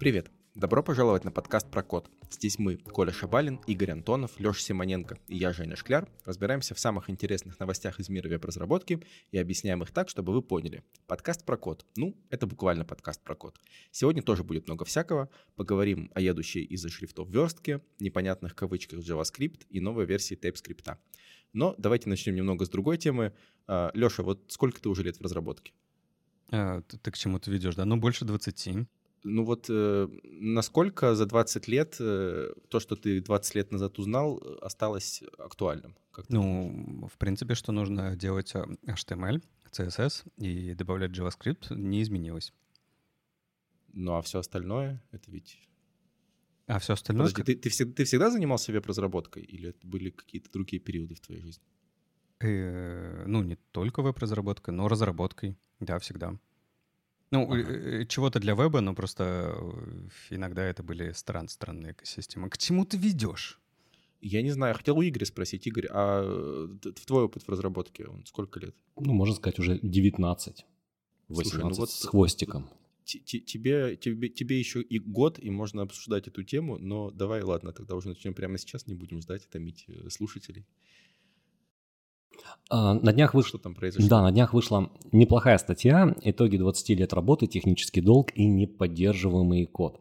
Привет! Добро пожаловать на подкаст про код. Здесь мы, Коля Шабалин, Игорь Антонов, Леша Симоненко и я, Женя Шкляр, разбираемся в самых интересных новостях из мира веб-разработки и объясняем их так, чтобы вы поняли. Подкаст про код. Ну, это буквально подкаст про код. Сегодня тоже будет много всякого. Поговорим о едущей из-за шрифтов верстке, непонятных кавычках JavaScript и новой версии TypeScript. Но давайте начнем немного с другой темы. А, Леша, вот сколько ты уже лет в разработке? А, ты, к чему ты ведешь, да? Ну, больше 20. Ну вот э, насколько за 20 лет э, то, что ты 20 лет назад узнал, осталось актуальным? ну, в принципе, что нужно делать э, HTML, CSS и добавлять JavaScript, не изменилось. Ну а все остальное, это ведь... А все остальное... Подожди, ты, ты, всегда, ты всегда занимался веб-разработкой или это были какие-то другие периоды в твоей жизни? Э, ну, не только веб-разработкой, но разработкой, да, всегда. Ну, ага. Э, чего-то для веба, но просто э, иногда это были стран странные экосистемы. К чему ты ведешь? Я не знаю, хотел у Игоря спросить. Игорь, а в твой опыт в разработке, он сколько лет? Ну, можно сказать, уже 19. 18 Слушай, ну вот с хвостиком. Тебе, тебе, тебе еще и год, и можно обсуждать эту тему, но давай, ладно, тогда уже начнем прямо сейчас, не будем ждать и томить э, слушателей. А, на днях вышло... Что там произошло? Да, на днях вышла неплохая статья «Итоги 20 лет работы, технический долг и неподдерживаемый код».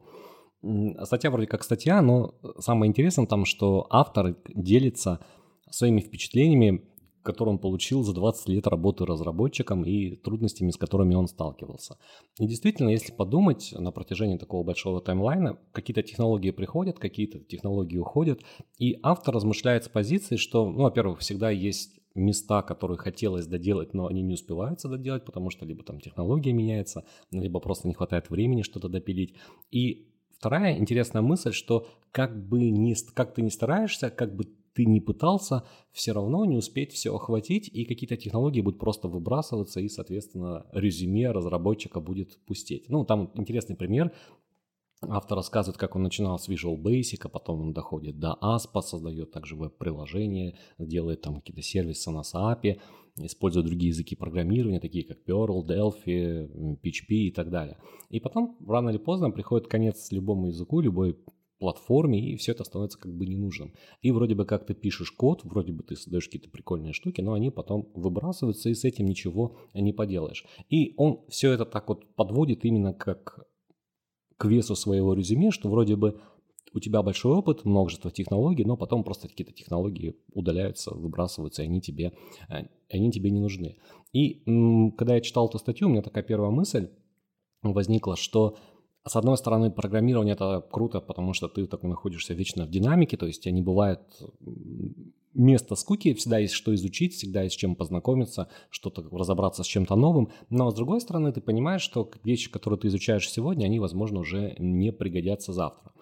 Статья вроде как статья, но самое интересное там, что автор делится своими впечатлениями, которые он получил за 20 лет работы разработчиком и трудностями, с которыми он сталкивался. И действительно, если подумать на протяжении такого большого таймлайна, какие-то технологии приходят, какие-то технологии уходят, и автор размышляет с позиции, что, ну, во-первых, всегда есть места, которые хотелось доделать, но они не успеваются доделать, потому что либо там технология меняется, либо просто не хватает времени что-то допилить. И вторая интересная мысль, что как бы ни, как ты не стараешься, как бы ты не пытался, все равно не успеть все охватить, и какие-то технологии будут просто выбрасываться, и, соответственно, резюме разработчика будет пустеть. Ну, там интересный пример. Автор рассказывает, как он начинал с Visual Basic, а потом он доходит до ASP, создает также веб-приложение, делает там какие-то сервисы на SAP, использует другие языки программирования, такие как Perl, Delphi, PHP и так далее. И потом, рано или поздно, приходит конец любому языку, любой платформе, и все это становится как бы ненужным. И вроде бы как ты пишешь код, вроде бы ты создаешь какие-то прикольные штуки, но они потом выбрасываются, и с этим ничего не поделаешь. И он все это так вот подводит именно как к весу своего резюме, что вроде бы у тебя большой опыт, множество технологий, но потом просто какие-то технологии удаляются, выбрасываются, и они тебе, э, они тебе не нужны. И когда я читал эту статью, у меня такая первая мысль возникла, что с одной стороны, программирование это круто, потому что ты так находишься вечно в динамике, то есть не бывает место скуки, всегда есть что изучить, всегда есть чем познакомиться, что-то разобраться с чем-то новым. Но с другой стороны, ты понимаешь, что вещи, которые ты изучаешь сегодня, они, возможно, уже не пригодятся завтра.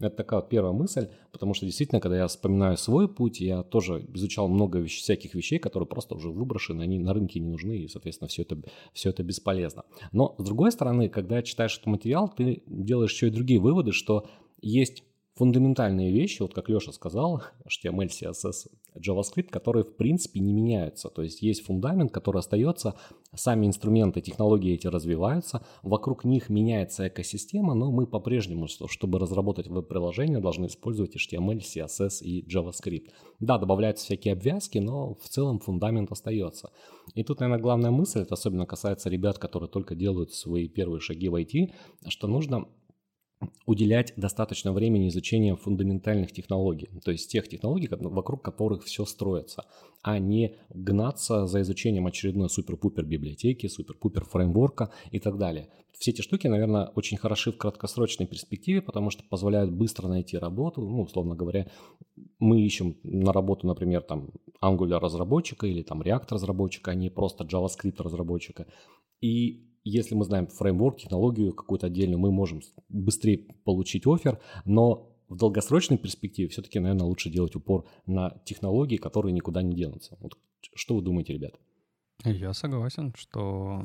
Это такая вот первая мысль, потому что действительно, когда я вспоминаю свой путь, я тоже изучал много вещ- всяких вещей, которые просто уже выброшены, они на рынке не нужны, и, соответственно, все это, все это бесполезно. Но, с другой стороны, когда читаешь этот материал, ты делаешь еще и другие выводы, что есть фундаментальные вещи, вот как Леша сказал, HTML, CSS, JavaScript, которые в принципе не меняются. То есть есть фундамент, который остается, сами инструменты, технологии эти развиваются, вокруг них меняется экосистема, но мы по-прежнему, чтобы разработать веб-приложение, должны использовать HTML, CSS и JavaScript. Да, добавляются всякие обвязки, но в целом фундамент остается. И тут, наверное, главная мысль, это особенно касается ребят, которые только делают свои первые шаги в IT, что нужно уделять достаточно времени изучению фундаментальных технологий, то есть тех технологий, вокруг которых все строится, а не гнаться за изучением очередной супер-пупер библиотеки, супер-пупер фреймворка и так далее. Все эти штуки, наверное, очень хороши в краткосрочной перспективе, потому что позволяют быстро найти работу. Ну, условно говоря, мы ищем на работу, например, там Angular разработчика или там React разработчика, а не просто JavaScript разработчика. И если мы знаем фреймворк, технологию какую-то отдельную, мы можем быстрее получить офер, но в долгосрочной перспективе все-таки, наверное, лучше делать упор на технологии, которые никуда не денутся. Вот что вы думаете, ребят? Я согласен, что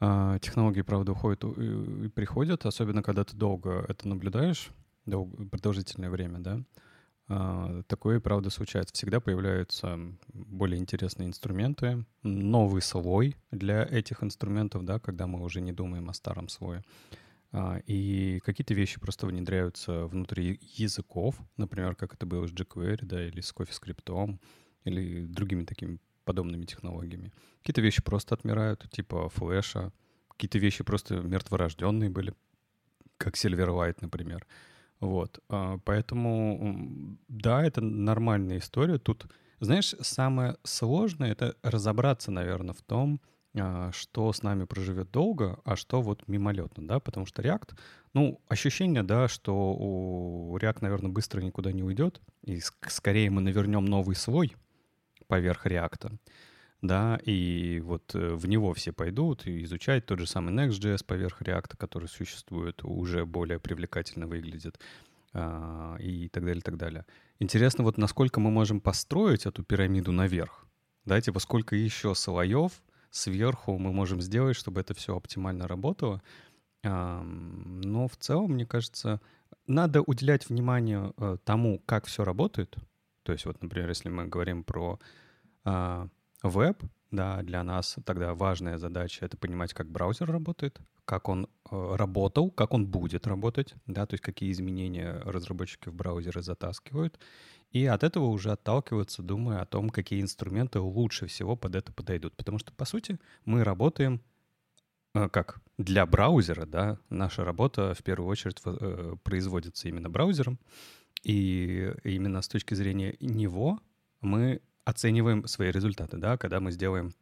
э, технологии, правда, уходят и, и приходят, особенно когда ты долго это наблюдаешь, долго, продолжительное время, да. А, такое, правда, случается. Всегда появляются более интересные инструменты, новый слой для этих инструментов, да, когда мы уже не думаем о старом слое. А, и какие-то вещи просто внедряются внутри языков, например, как это было с jQuery, да, или с CoffeeScript, или другими такими подобными технологиями. Какие-то вещи просто отмирают, типа флеша, какие-то вещи просто мертворожденные были, как Silverlight, например. Вот, а, поэтому, да, это нормальная история. Тут, знаешь, самое сложное — это разобраться, наверное, в том, а, что с нами проживет долго, а что вот мимолетно, да, потому что React, ну, ощущение, да, что у React, наверное, быстро никуда не уйдет, и скорее мы навернем новый слой поверх React, да, и вот э, в него все пойдут и изучать тот же самый Next.js поверх React, который существует, уже более привлекательно выглядит, а, и так далее, так далее. Интересно, вот насколько мы можем построить эту пирамиду наверх, да, типа сколько еще слоев сверху мы можем сделать, чтобы это все оптимально работало. Но в целом, мне кажется, надо уделять внимание э, тому, как все работает. То есть вот, например, если мы говорим про а, веб, да, для нас тогда важная задача — это понимать, как браузер работает, как он э, работал, как он будет работать, да, то есть какие изменения разработчики в браузеры затаскивают, и от этого уже отталкиваться, думая о том, какие инструменты лучше всего под это подойдут. Потому что, по сути, мы работаем э, как для браузера, да, наша работа в первую очередь э, производится именно браузером, и именно с точки зрения него мы оцениваем свои результаты, да, когда мы сделаем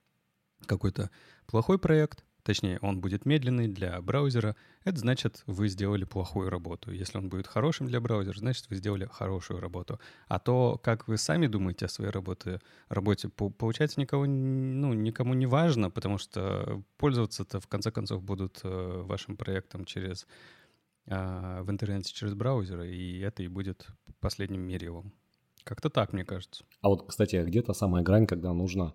какой-то плохой проект, точнее, он будет медленный для браузера, это значит, вы сделали плохую работу. Если он будет хорошим для браузера, значит, вы сделали хорошую работу. А то, как вы сами думаете о своей работе, работе получается, никого, ну, никому не важно, потому что пользоваться-то в конце концов будут э, вашим проектом через э, в интернете через браузер, и это и будет последним мерилом. Как-то так, мне кажется. А вот, кстати, а где-то самая грань, когда нужно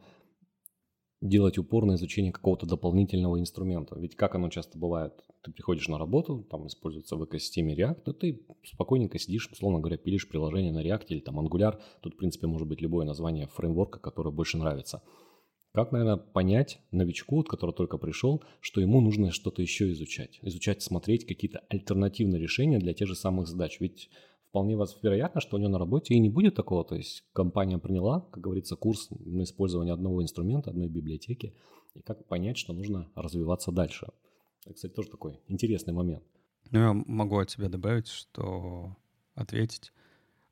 делать упор на изучение какого-то дополнительного инструмента. Ведь как оно часто бывает, ты приходишь на работу, там используется в экосистеме React, и ты спокойненько сидишь, условно говоря, пилишь приложение на React или там Angular. Тут, в принципе, может быть любое название фреймворка, которое больше нравится. Как, наверное, понять новичку, который только пришел, что ему нужно что-то еще изучать? Изучать, смотреть какие-то альтернативные решения для тех же самых задач. Ведь вполне вероятно, что у него на работе и не будет такого. То есть компания приняла, как говорится, курс на использование одного инструмента, одной библиотеки, и как понять, что нужно развиваться дальше. Это, кстати, тоже такой интересный момент. Ну, я могу от себя добавить, что ответить.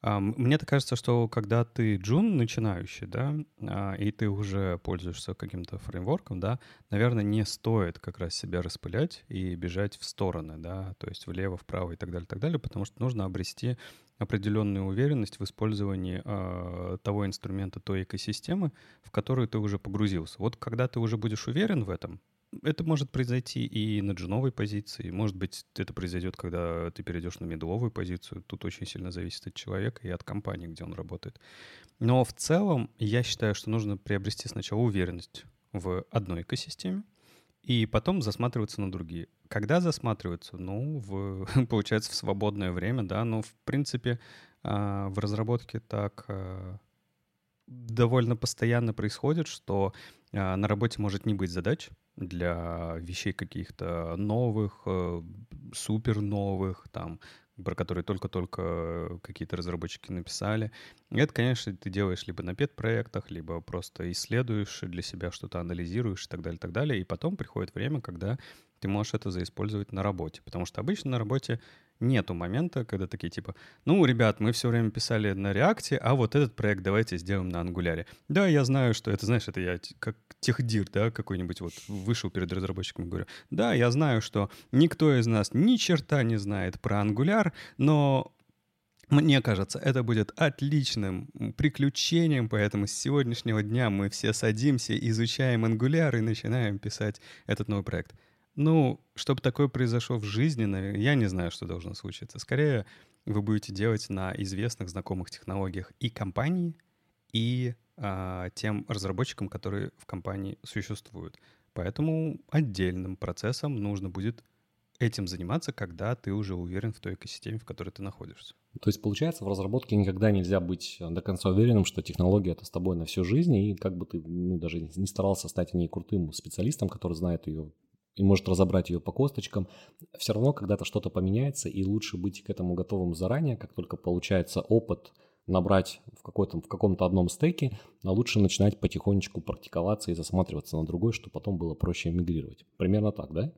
Мне-то кажется, что когда ты джун начинающий, да, а, и ты уже пользуешься каким-то фреймворком, да, наверное, не стоит как раз себя распылять и бежать в стороны, да, то есть влево, вправо и так далее, так далее, потому что нужно обрести определенную уверенность в использовании э, того инструмента, той экосистемы, в которую ты уже погрузился. Вот когда ты уже будешь уверен в этом, это может произойти и на джуновой позиции. Может быть, это произойдет, когда ты перейдешь на медловую позицию. Тут очень сильно зависит от человека и от компании, где он работает. Но в целом я считаю, что нужно приобрести сначала уверенность в одной экосистеме, и потом засматриваться на другие. Когда засматриваться? Ну, в, получается, в свободное время, да, но, в принципе, а, в разработке так а, довольно постоянно происходит, что а, на работе может не быть задач, для вещей каких-то новых, э, супер новых, там, про которые только-только какие-то разработчики написали. И это, конечно, ты делаешь либо на пет-проектах, либо просто исследуешь для себя что-то, анализируешь и так далее, и так далее. И потом приходит время, когда ты можешь это заиспользовать на работе. Потому что обычно на работе нету момента, когда такие типа, ну, ребят, мы все время писали на реакте, а вот этот проект давайте сделаем на ангуляре. Да, я знаю, что это, знаешь, это я как техдир, да, какой-нибудь вот вышел перед разработчиком и говорю, да, я знаю, что никто из нас ни черта не знает про ангуляр, но мне кажется, это будет отличным приключением, поэтому с сегодняшнего дня мы все садимся, изучаем Angular и начинаем писать этот новый проект. Ну, чтобы такое произошло в жизни, я не знаю, что должно случиться. Скорее, вы будете делать на известных, знакомых технологиях и компании, и а, тем разработчикам, которые в компании существуют. Поэтому отдельным процессом нужно будет этим заниматься, когда ты уже уверен в той экосистеме, в которой ты находишься. То есть, получается, в разработке никогда нельзя быть до конца уверенным, что технология это с тобой на всю жизнь, и как бы ты ну, даже не старался стать в ней крутым специалистом, который знает ее и может разобрать ее по косточкам, все равно когда-то что-то поменяется, и лучше быть к этому готовым заранее, как только получается опыт набрать в, какой-то, в каком-то одном стеке, а лучше начинать потихонечку практиковаться и засматриваться на другой, чтобы потом было проще мигрировать. Примерно так, да?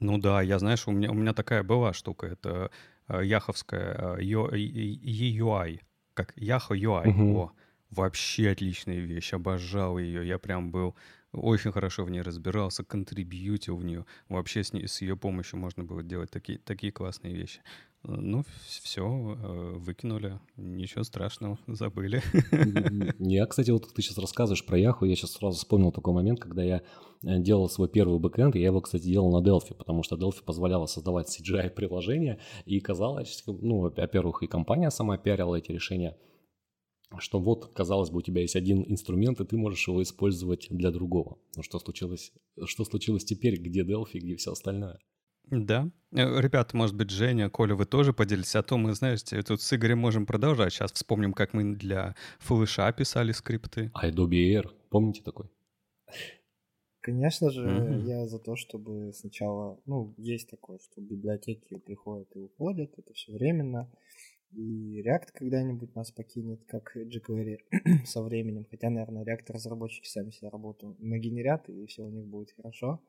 Ну да, я, знаешь, у меня, у меня такая была штука, это э, яховская э, EUI, как Яхо UI. Угу. О, вообще отличная вещь, обожал ее, я прям был очень хорошо в ней разбирался, контрибьютил в нее. Вообще с, ней, с ее помощью можно было делать такие, такие классные вещи. Ну, все, э, выкинули, ничего страшного, забыли. Я, кстати, вот ты сейчас рассказываешь про Яху, я сейчас сразу вспомнил такой момент, когда я э, делал свой первый бэкэнд, я его, кстати, делал на Delphi, потому что Delphi позволяла создавать CGI-приложения, и казалось, ну, во-первых, и компания сама пиарила эти решения, что вот, казалось бы, у тебя есть один инструмент, и ты можешь его использовать для другого. Но что случилось, что случилось теперь, где Delphi, где все остальное? Да. Э, ребята, может быть, Женя, Коля, вы тоже поделитесь, а то мы, знаете, тут с Игорем можем продолжать. Сейчас вспомним, как мы для флеша писали скрипты. Adobe Air, помните такой? Конечно же, mm-hmm. я за то, чтобы сначала, ну, есть такое, что библиотеки приходят и уходят, это все временно, и React когда-нибудь нас покинет, как jQuery со временем, хотя, наверное, React разработчики сами себе работу нагенерят, и все у них будет хорошо.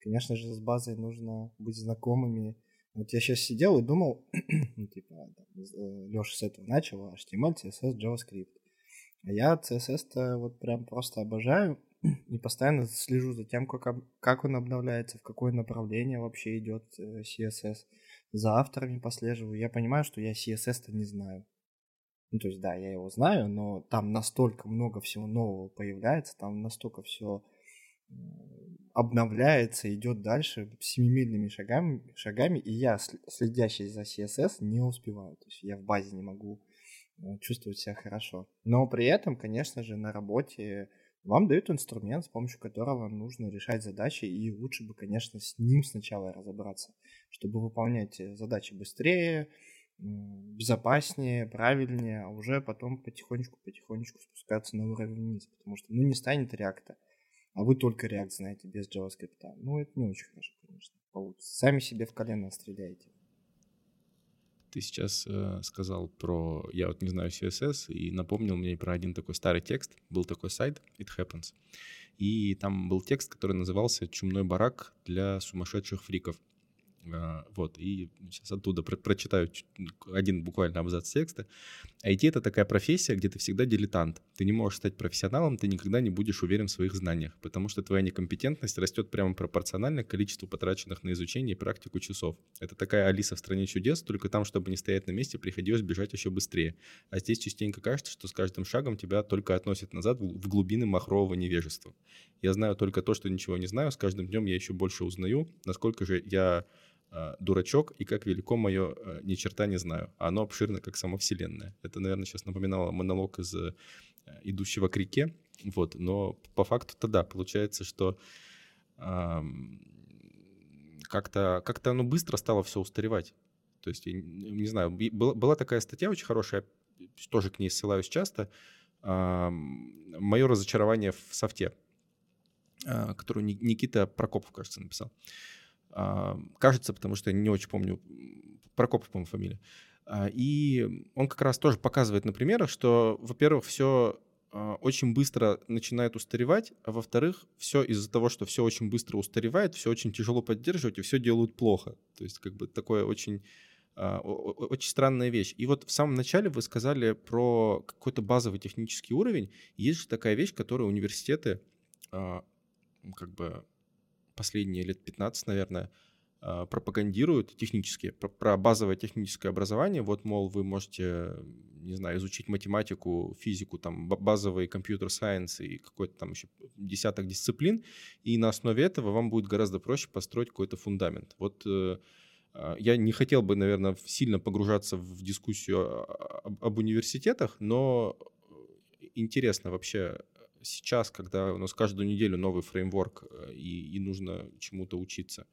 Конечно же, с базой нужно быть знакомыми. Вот я сейчас сидел и думал, ну, типа, э, Леша с этого начал, HTML, CSS, JavaScript. А я CSS-то вот прям просто обожаю и постоянно слежу за тем, как, как он обновляется, в какое направление вообще идет э, CSS. За авторами послеживаю. Я понимаю, что я CSS-то не знаю. Ну, то есть, да, я его знаю, но там настолько много всего нового появляется, там настолько все обновляется, идет дальше семимильными шагами, шагами, и я, следящий за CSS, не успеваю. То есть я в базе не могу э, чувствовать себя хорошо. Но при этом, конечно же, на работе вам дают инструмент, с помощью которого нужно решать задачи, и лучше бы, конечно, с ним сначала разобраться, чтобы выполнять э, задачи быстрее, безопаснее, правильнее, а уже потом потихонечку-потихонечку спускаться на уровень вниз, потому что, ну, не станет реакта а вы только React знаете без JavaScript. Ну, это не очень хорошо, конечно, получится. Сами себе в колено стреляете. Ты сейчас э, сказал про, я вот не знаю CSS, и напомнил мне про один такой старый текст. Был такой сайт, It Happens. И там был текст, который назывался «Чумной барак для сумасшедших фриков». А, вот, и сейчас оттуда про прочитаю один буквально абзац текста. IT — это такая профессия, где ты всегда дилетант. Ты не можешь стать профессионалом, ты никогда не будешь уверен в своих знаниях, потому что твоя некомпетентность растет прямо пропорционально количеству потраченных на изучение и практику часов. Это такая Алиса в «Стране чудес», только там, чтобы не стоять на месте, приходилось бежать еще быстрее. А здесь частенько кажется, что с каждым шагом тебя только относят назад в глубины махрового невежества. Я знаю только то, что ничего не знаю, с каждым днем я еще больше узнаю, насколько же я дурачок и как велико мое э, ни черта не знаю. А оно обширно, как сама Вселенная. Это, наверное, сейчас напоминало монолог из э, «Идущего к реке». Вот, но по факту-то да, получается, что эм, как-то как оно быстро стало все устаревать. То есть, не знаю, была, была такая статья очень хорошая, тоже к ней ссылаюсь часто, эм, «Мое разочарование в софте», э, которую Никита Прокопов, кажется, написал. А, кажется, потому что я не очень помню, Прокопов, по-моему, фамилия. А, и он как раз тоже показывает на примерах, что, во-первых, все а, очень быстро начинает устаревать, а во-вторых, все из-за того, что все очень быстро устаревает, все очень тяжело поддерживать, и все делают плохо. То есть как бы такое очень очень странная вещь. И вот в самом начале вы сказали про какой-то базовый технический уровень. Есть же такая вещь, которую университеты как бы последние лет 15, наверное, а, пропагандируют технически, про, базовое техническое образование. Вот, мол, вы можете, не знаю, изучить математику, физику, там, базовый компьютер-сайенс и какой-то там еще десяток дисциплин, и на основе этого вам будет гораздо проще построить какой-то фундамент. Вот э, а, я не хотел бы, наверное, сильно погружаться в дискуссию об, об университетах, но интересно вообще, сейчас, когда у нас каждую неделю новый фреймворк э, и, и нужно чему-то учиться,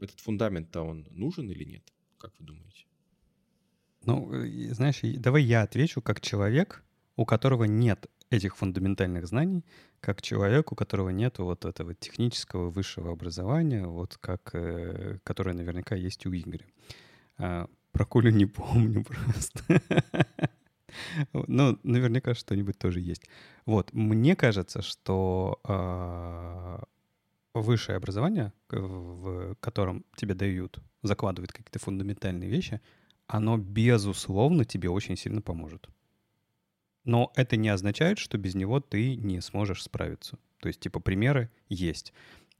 этот фундамент-то он нужен или нет? Как вы думаете? Ну, знаешь, давай я отвечу как человек, у которого нет этих фундаментальных знаний, как человек, у которого нет вот этого технического высшего образования, вот как, э, которое наверняка есть у Игоря. А, про Колю не помню просто. Ну, наверняка что-нибудь тоже есть. Вот, мне кажется, что э, высшее образование, в котором тебе дают, закладывают какие-то фундаментальные вещи, оно, безусловно, тебе очень сильно поможет. Но это не означает, что без него ты не сможешь справиться. То есть, типа, примеры есть.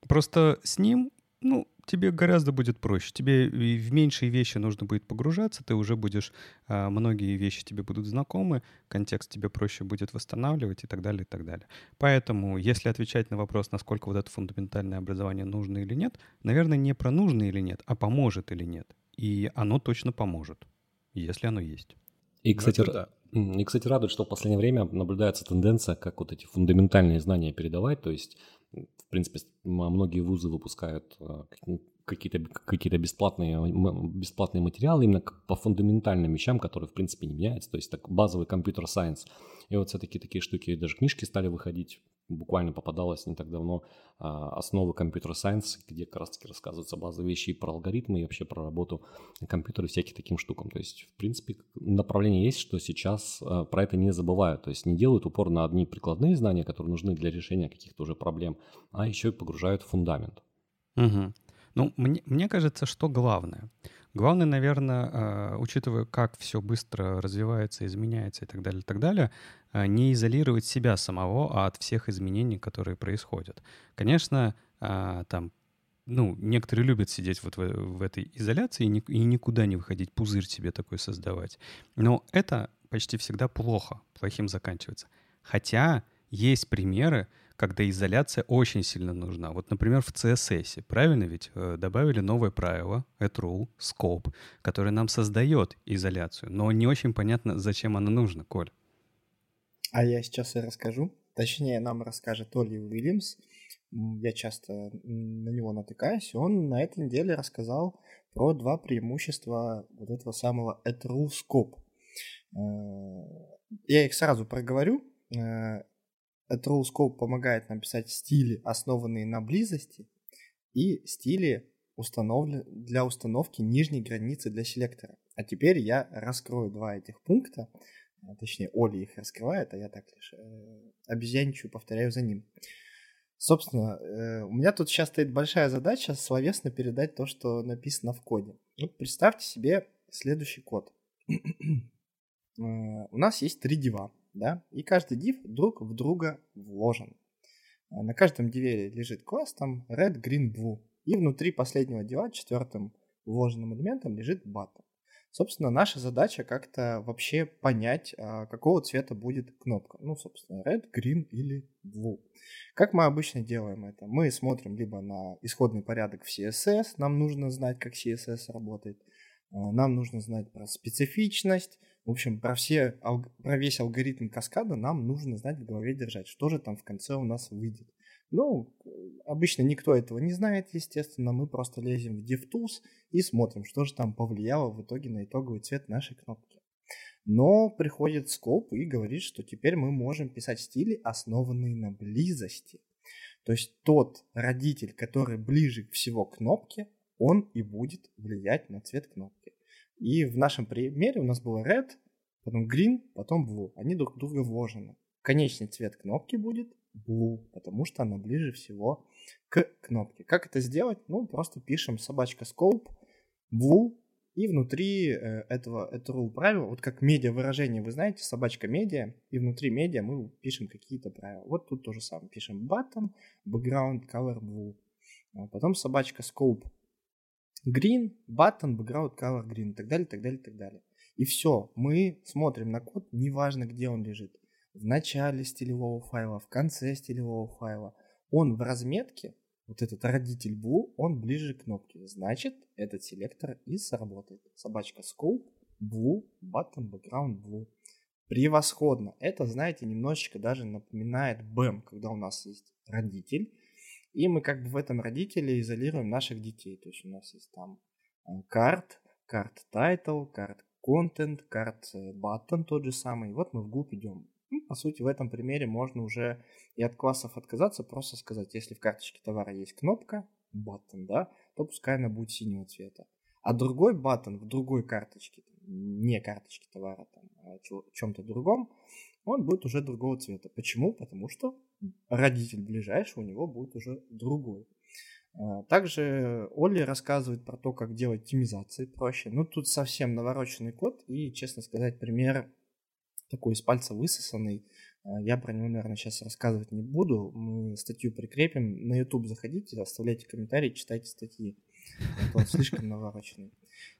Просто с ним, ну, тебе гораздо будет проще. Тебе в меньшие вещи нужно будет погружаться, ты уже будешь, а, многие вещи тебе будут знакомы, контекст тебе проще будет восстанавливать и так далее, и так далее. Поэтому, если отвечать на вопрос, насколько вот это фундаментальное образование нужно или нет, наверное, не про нужно или нет, а поможет или нет. И оно точно поможет, если оно есть. И, ну, кстати, да. и, кстати, радует, что в последнее время наблюдается тенденция, как вот эти фундаментальные знания передавать, то есть в принципе, многие вузы выпускают а, какие-то какие бесплатные, бесплатные материалы именно по фундаментальным вещам, которые, в принципе, не меняются. То есть так, базовый компьютер-сайенс. И вот все-таки такие штуки, даже книжки стали выходить буквально попадалось не так давно а, основы компьютер-сайенс, где как раз-таки рассказываются базовые вещи и про алгоритмы, и вообще про работу компьютера и всяких таким штукам. То есть, в принципе, направление есть, что сейчас а, про это не забывают. То есть не делают упор на одни прикладные знания, которые нужны для решения каких-то уже проблем, а еще и погружают в фундамент. Угу. Ну, мне, мне кажется, что главное – Главное, наверное, а, учитывая, как все быстро развивается, изменяется и так далее, и так далее, а, не изолировать себя самого от всех изменений, которые происходят. Конечно, а, там ну, некоторые любят сидеть вот в, в этой изоляции и, и никуда не выходить, пузырь себе такой создавать. Но это почти всегда плохо, плохим заканчивается. Хотя есть примеры, когда изоляция очень сильно нужна. Вот, например, в CSS, правильно ведь, э, добавили новое правило, rule, scope, которое нам создает изоляцию, но не очень понятно, зачем оно нужно, Коль. А я сейчас и расскажу. Точнее, нам расскажет Оли Уильямс. Я часто на него натыкаюсь. Он на этой неделе рассказал про два преимущества вот этого самого True Scope. Э, я их сразу проговорю. Э, True помогает нам писать стили, основанные на близости, и стили установлен для установки нижней границы для селектора. А теперь я раскрою два этих пункта, а, точнее, Оля их раскрывает, а я так лишь э, обезьяничаю, повторяю за ним. Собственно, э, у меня тут сейчас стоит большая задача словесно передать то, что написано в коде. Вот представьте себе следующий код. э, у нас есть три дива да, и каждый div друг в друга вложен. А на каждом диве лежит класс, там red, green, blue, и внутри последнего дива четвертым вложенным элементом лежит button. Собственно, наша задача как-то вообще понять, а, какого цвета будет кнопка. Ну, собственно, red, green или blue. Как мы обычно делаем это? Мы смотрим либо на исходный порядок в CSS, нам нужно знать, как CSS работает, а, нам нужно знать про специфичность, в общем, про, все, про весь алгоритм каскада нам нужно знать в голове держать, что же там в конце у нас выйдет. Ну, обычно никто этого не знает, естественно, мы просто лезем в DevTools и смотрим, что же там повлияло в итоге на итоговый цвет нашей кнопки. Но приходит скоп и говорит, что теперь мы можем писать стили, основанные на близости. То есть тот родитель, который ближе всего к кнопке, он и будет влиять на цвет кнопки. И в нашем примере у нас было red, потом green, потом blue. Они друг друга вложены. Конечный цвет кнопки будет blue, потому что она ближе всего к кнопке. Как это сделать? Ну, просто пишем собачка scope blue, и внутри э, этого, этого правила, вот как медиа выражение, вы знаете, собачка медиа, и внутри медиа мы пишем какие-то правила. Вот тут то же самое. Пишем button, background, color blue. А потом собачка scope green, button, background, color green и так далее, так далее, так далее. И все, мы смотрим на код, неважно где он лежит. В начале стилевого файла, в конце стилевого файла. Он в разметке, вот этот родитель blue, он ближе к кнопке. Значит, этот селектор и сработает. Собачка scope, blue, button, background, blue. Превосходно. Это, знаете, немножечко даже напоминает BEM, когда у нас есть родитель, и мы как бы в этом родители изолируем наших детей. То есть у нас есть там э, карт, карт title, карт content, карт button тот же самый. Вот мы в гуп идем. Ну, по сути, в этом примере можно уже и от классов отказаться, просто сказать, если в карточке товара есть кнопка, button, да, то пускай она будет синего цвета. А другой button в другой карточке, не карточке товара, там, а чем-то другом, он будет уже другого цвета. Почему? Потому что родитель ближайший у него будет уже другой. А, также Оли рассказывает про то, как делать тимизации проще. Ну, тут совсем навороченный код, и, честно сказать, пример такой из пальца высосанный. А, я про него, наверное, сейчас рассказывать не буду. Мы статью прикрепим. На YouTube заходите, оставляйте комментарии, читайте статьи. Это слишком навороченный.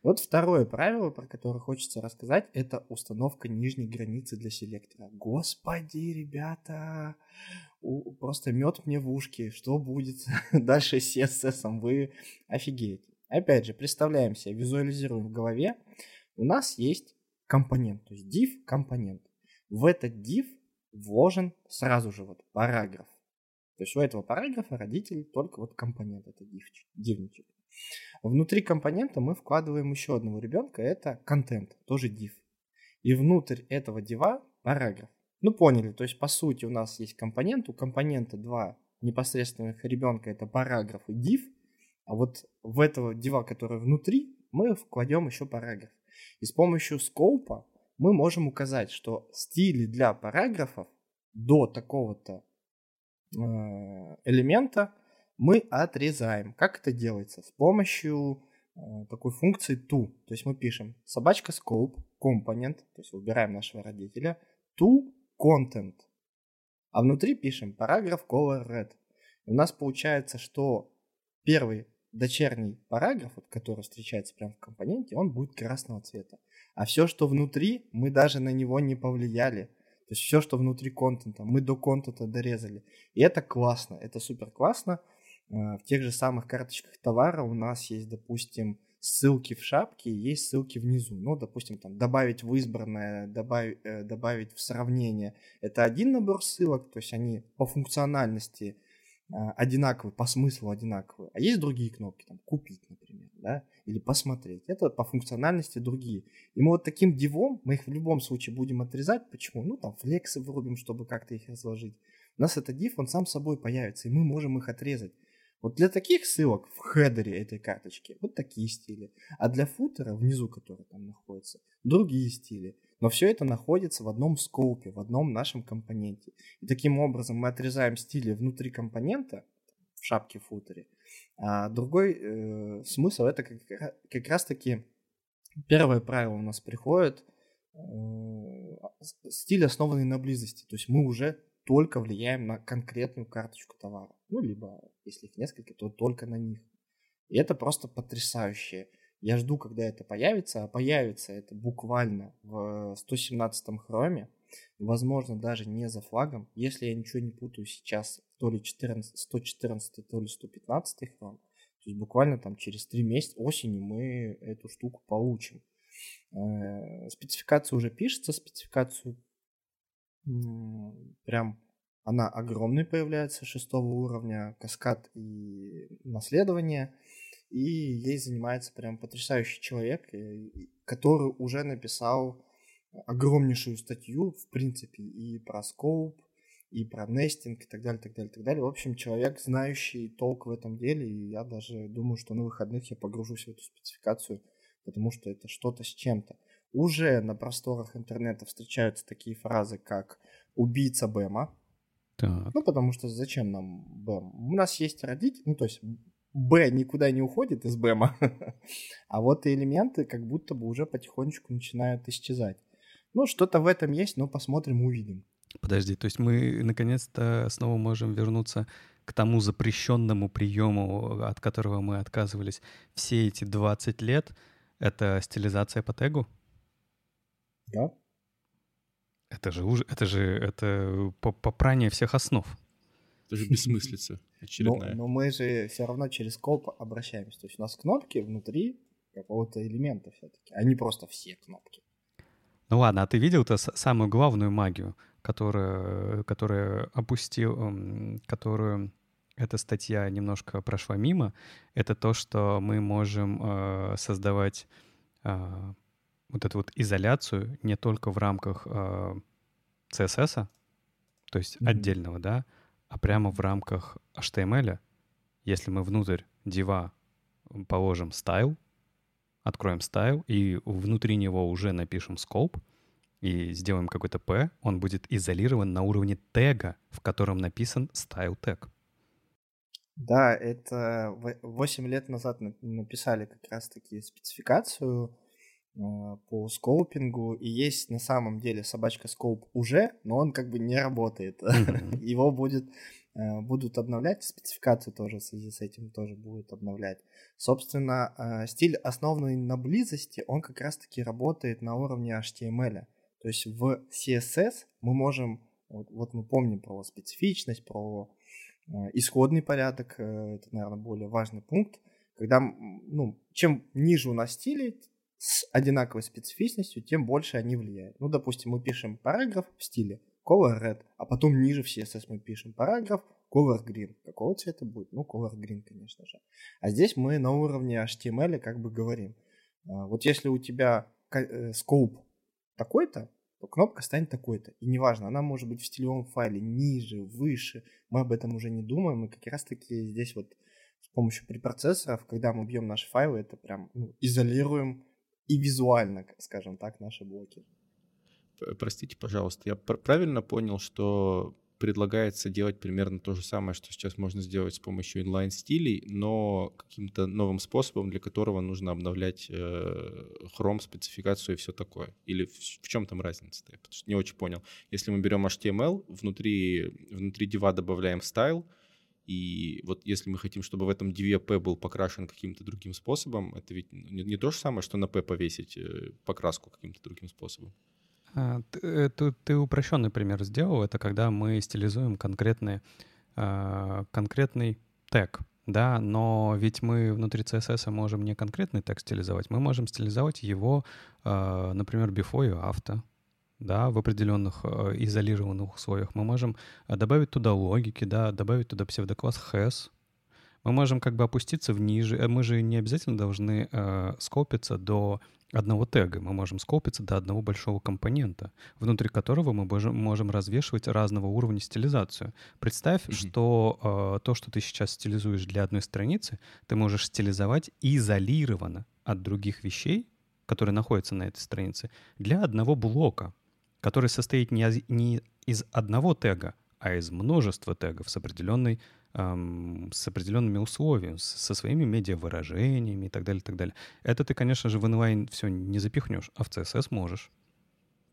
Вот второе правило, про которое хочется рассказать, это установка нижней границы для селектора. Господи, ребята, у, просто мед мне в ушки. Что будет дальше с CSS? Вы офигеете. Опять же, представляем себе, визуализируем в голове. У нас есть компонент, то есть div компонент. В этот div вложен сразу же вот параграф. То есть у этого параграфа родитель только вот компонент, это дивничек. Внутри компонента мы вкладываем еще одного ребенка, это контент, тоже div. И внутрь этого дива параграф. Ну, поняли, то есть, по сути, у нас есть компонент, у компонента два непосредственных ребенка, это параграф и div, а вот в этого дива, который внутри, мы вкладем еще параграф. И с помощью скопа мы можем указать, что стили для параграфов до такого-то э, элемента мы отрезаем. Как это делается? С помощью э, такой функции to. То есть мы пишем собачка scope, компонент, то есть выбираем нашего родителя, to content. А внутри пишем параграф color red. И у нас получается, что первый дочерний параграф, вот, который встречается прямо в компоненте, он будет красного цвета. А все, что внутри, мы даже на него не повлияли. То есть все, что внутри контента, мы до контента дорезали. И это классно, это супер классно. А, в тех же самых карточках товара у нас есть, допустим, ссылки в шапке, есть ссылки внизу. Ну, допустим, там добавить в избранное, добавить, э, добавить в сравнение. Это один набор ссылок, то есть они по функциональности э, одинаковые, по смыслу одинаковые. А есть другие кнопки, там, купить, например, да, или посмотреть. Это по функциональности другие. И мы вот таким дивом, мы их в любом случае будем отрезать. Почему? Ну, там, флексы вырубим, чтобы как-то их разложить. У нас этот див, он сам собой появится, и мы можем их отрезать. Вот для таких ссылок в хедере этой карточки вот такие стили. А для футера, внизу который там находится, другие стили. Но все это находится в одном скопе, в одном нашем компоненте. И таким образом мы отрезаем стили внутри компонента, в шапке футере. А другой э, смысл это как, как раз таки первое правило у нас приходит э, стиль основанный на близости. То есть мы уже только влияем на конкретную карточку товара. Ну, либо, если их несколько, то только на них. И это просто потрясающе. Я жду, когда это появится, а появится это буквально в 117-м хроме, возможно, даже не за флагом. Если я ничего не путаю сейчас, то ли 14, 114, то ли 115 хром, то есть буквально там через 3 месяца осенью мы эту штуку получим. Э, спецификация уже пишется, спецификацию прям она огромной появляется, шестого уровня, каскад и наследование. И ей занимается прям потрясающий человек, э, который уже написал огромнейшую статью, в принципе, и про скоуп, и про нестинг, и так далее, так далее, так далее. В общем, человек, знающий толк в этом деле, и я даже думаю, что на выходных я погружусь в эту спецификацию, потому что это что-то с чем-то уже на просторах интернета встречаются такие фразы, как «убийца Бэма». Так. Ну, потому что зачем нам Бэм? У нас есть родитель, ну, то есть Б никуда не уходит из Бэма, а вот и элементы как будто бы уже потихонечку начинают исчезать. Ну, что-то в этом есть, но посмотрим, увидим. Подожди, то есть мы наконец-то снова можем вернуться к тому запрещенному приему, от которого мы отказывались все эти 20 лет, это стилизация по тегу? Да. Это же уже, это же, это попрание всех основ. Это же бессмыслица очередная. Но, но мы же все равно через коп обращаемся. То есть у нас кнопки внутри какого-то элемента все-таки, а не просто все кнопки. Ну ладно, а ты видел-то самую главную магию, которая, которая опустил, которую эта статья немножко прошла мимо, это то, что мы можем э, создавать э, вот эту вот изоляцию не только в рамках э, CSS, то есть mm-hmm. отдельного, да, а прямо в рамках HTML. Если мы внутрь дива положим style, откроем style и внутри него уже напишем scope и сделаем какой-то P, он будет изолирован на уровне тега, в котором написан style tag. Да, это 8 лет назад написали как раз-таки спецификацию а, по скоупингу, и есть на самом деле собачка скоуп уже, но он как бы не работает. Его будет, а, будут обновлять, спецификацию тоже в связи с этим тоже будут обновлять. Собственно, а, стиль, основанный на близости, он как раз-таки работает на уровне HTML. То есть в CSS мы можем, вот, вот мы помним про специфичность, про Э, исходный порядок, э, это, наверное, более важный пункт, когда, ну, чем ниже у нас стили с одинаковой специфичностью, тем больше они влияют. Ну, допустим, мы пишем параграф в стиле color red, а потом ниже в CSS мы пишем параграф color green. Какого цвета будет? Ну, color green, конечно же. А здесь мы на уровне HTML как бы говорим. Э, вот если у тебя scope такой-то, то кнопка станет такой-то. И неважно, она может быть в стилевом файле ниже, выше. Мы об этом уже не думаем. И как раз-таки здесь вот с помощью препроцессоров, когда мы бьем наши файлы, это прям ну, изолируем и визуально, скажем так, наши блоки. Простите, пожалуйста, я правильно понял, что предлагается делать примерно то же самое, что сейчас можно сделать с помощью инлайн-стилей, но каким-то новым способом, для которого нужно обновлять э, Chrome, спецификацию и все такое. Или в, в чем там разница-то? Я не очень понял. Если мы берем HTML, внутри, внутри дива добавляем style, и вот если мы хотим, чтобы в этом div P был покрашен каким-то другим способом, это ведь не, не то же самое, что на P повесить э, покраску каким-то другим способом. А, ты, э, ты, ты упрощенный пример сделал. Это когда мы стилизуем конкретный, а, конкретный тег. Да, но ведь мы внутри CSS можем не конкретный тег стилизовать, мы можем стилизовать его, а, например, before и after, да, в определенных изолированных условиях. Мы можем добавить туда логики, да, добавить туда псевдокласс has. Мы можем как бы опуститься в ниже. Э, мы же не обязательно должны э, скопиться до одного тега. Мы можем скопиться до одного большого компонента, внутри которого мы можем, можем развешивать разного уровня стилизацию. Представь, mm-hmm. что э, то, что ты сейчас стилизуешь для одной страницы, ты можешь стилизовать изолированно от других вещей, которые находятся на этой странице, для одного блока, который состоит не, не из одного тега, а из множества тегов с определенной эм, с определенными условиями, со своими медиавыражениями и так далее, и так далее. Это ты, конечно же, в инлайн все не запихнешь, а в CSS можешь.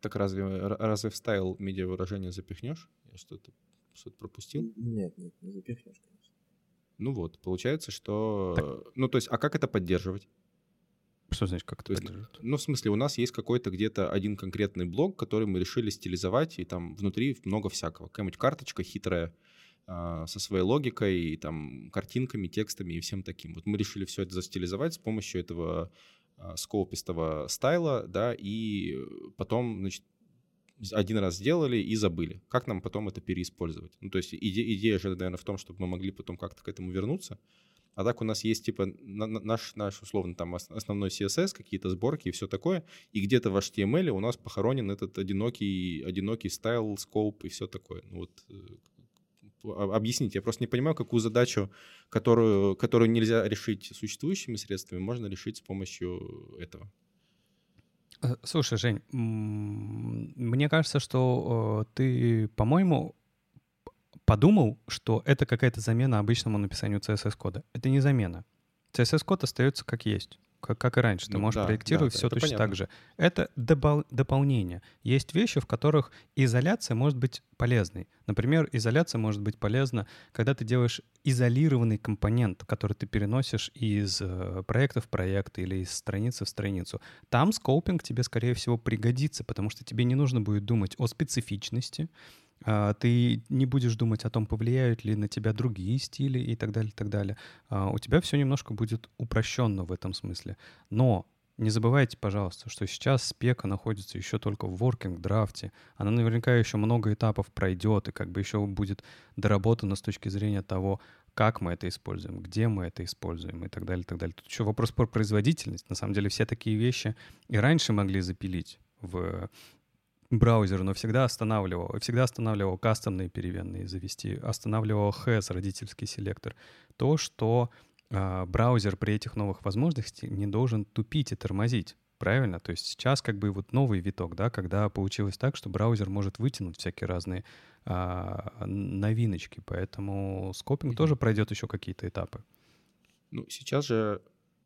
Так разве, разве в стайл медиавыражения запихнешь? Я что-то что пропустил? Нет, нет, не запихнешь, конечно. Ну вот, получается, что... Так. Ну, то есть, а как это поддерживать? Что значит, как это есть, Ну, в смысле, у нас есть какой-то где-то один конкретный блок, который мы решили стилизовать, и там внутри много всякого. Какая-нибудь карточка хитрая, а, со своей логикой, и, там, картинками, текстами и всем таким. Вот мы решили все это застилизовать с помощью этого а, скоупистого стайла, да, и потом, значит, один раз сделали и забыли. Как нам потом это переиспользовать? Ну, то есть иде- идея же, наверное, в том, чтобы мы могли потом как-то к этому вернуться. А так у нас есть, типа, наш, наш условно, там, основной CSS, какие-то сборки и все такое, и где-то в HTML у нас похоронен этот одинокий, одинокий стайл, скоуп и все такое. Ну, вот э, объясните. Я просто не понимаю, какую задачу, которую, которую нельзя решить существующими средствами, можно решить с помощью этого. Э, слушай, Жень, мне кажется, что э, ты, по-моему, подумал, что это какая-то замена обычному написанию CSS-кода. Это не замена. CSS-код остается как есть как, как и раньше. Ты ну, можешь да, проектировать да, все точно понятно. так же. Это добол- дополнение. Есть вещи, в которых изоляция может быть полезной. Например, изоляция может быть полезна, когда ты делаешь изолированный компонент, который ты переносишь из э, проекта в проект или из страницы в страницу. Там скопинг тебе, скорее всего, пригодится, потому что тебе не нужно будет думать о специфичности, ты не будешь думать о том, повлияют ли на тебя другие стили и так далее, и так далее. А, у тебя все немножко будет упрощенно в этом смысле. Но Не забывайте, пожалуйста, что сейчас спека находится еще только в working драфте. Она наверняка еще много этапов пройдет и как бы еще будет доработана с точки зрения того, как мы это используем, где мы это используем и так далее, и так далее. Тут еще вопрос про производительность. На самом деле все такие вещи и раньше могли запилить в браузер, но всегда останавливал, всегда останавливал кастомные переменные завести, останавливал has, родительский селектор. То, что а, браузер при этих новых возможностях не должен тупить и тормозить. Правильно? То есть сейчас как бы вот новый виток, да, когда получилось так, что браузер может вытянуть всякие разные а, новиночки, поэтому скопинг mm-hmm. тоже пройдет еще какие-то этапы. Ну, сейчас же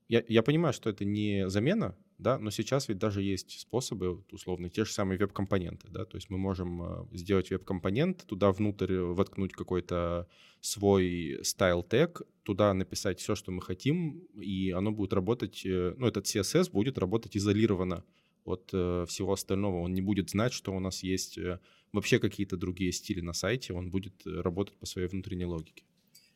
я, я понимаю, что это не замена да, но сейчас ведь даже есть способы, условно, те же самые веб-компоненты, да, то есть мы можем э, сделать веб-компонент, туда внутрь воткнуть какой-то свой style тег, туда написать все, что мы хотим, и оно будет работать, э, ну, этот CSS будет работать изолированно от э, всего остального, он не будет знать, что у нас есть вообще какие-то другие стили на сайте, он будет работать по своей внутренней логике.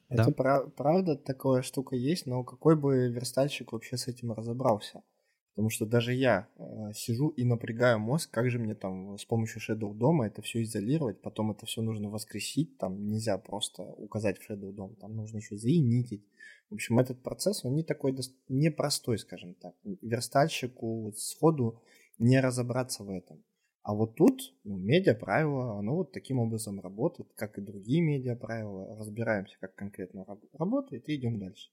Это да? прав- правда, такая штука есть, но какой бы верстальщик вообще с этим разобрался? Потому что даже я э, сижу и напрягаю мозг, как же мне там с помощью Shadow DOM это все изолировать, потом это все нужно воскресить, там нельзя просто указать в Shadow DOM, там нужно еще заинитить. В общем, этот процесс, он не такой непростой, скажем так. Верстальщику сходу не разобраться в этом. А вот тут ну, медиа-правило, оно вот таким образом работает, как и другие медиа-правила. Разбираемся, как конкретно работает, и идем дальше.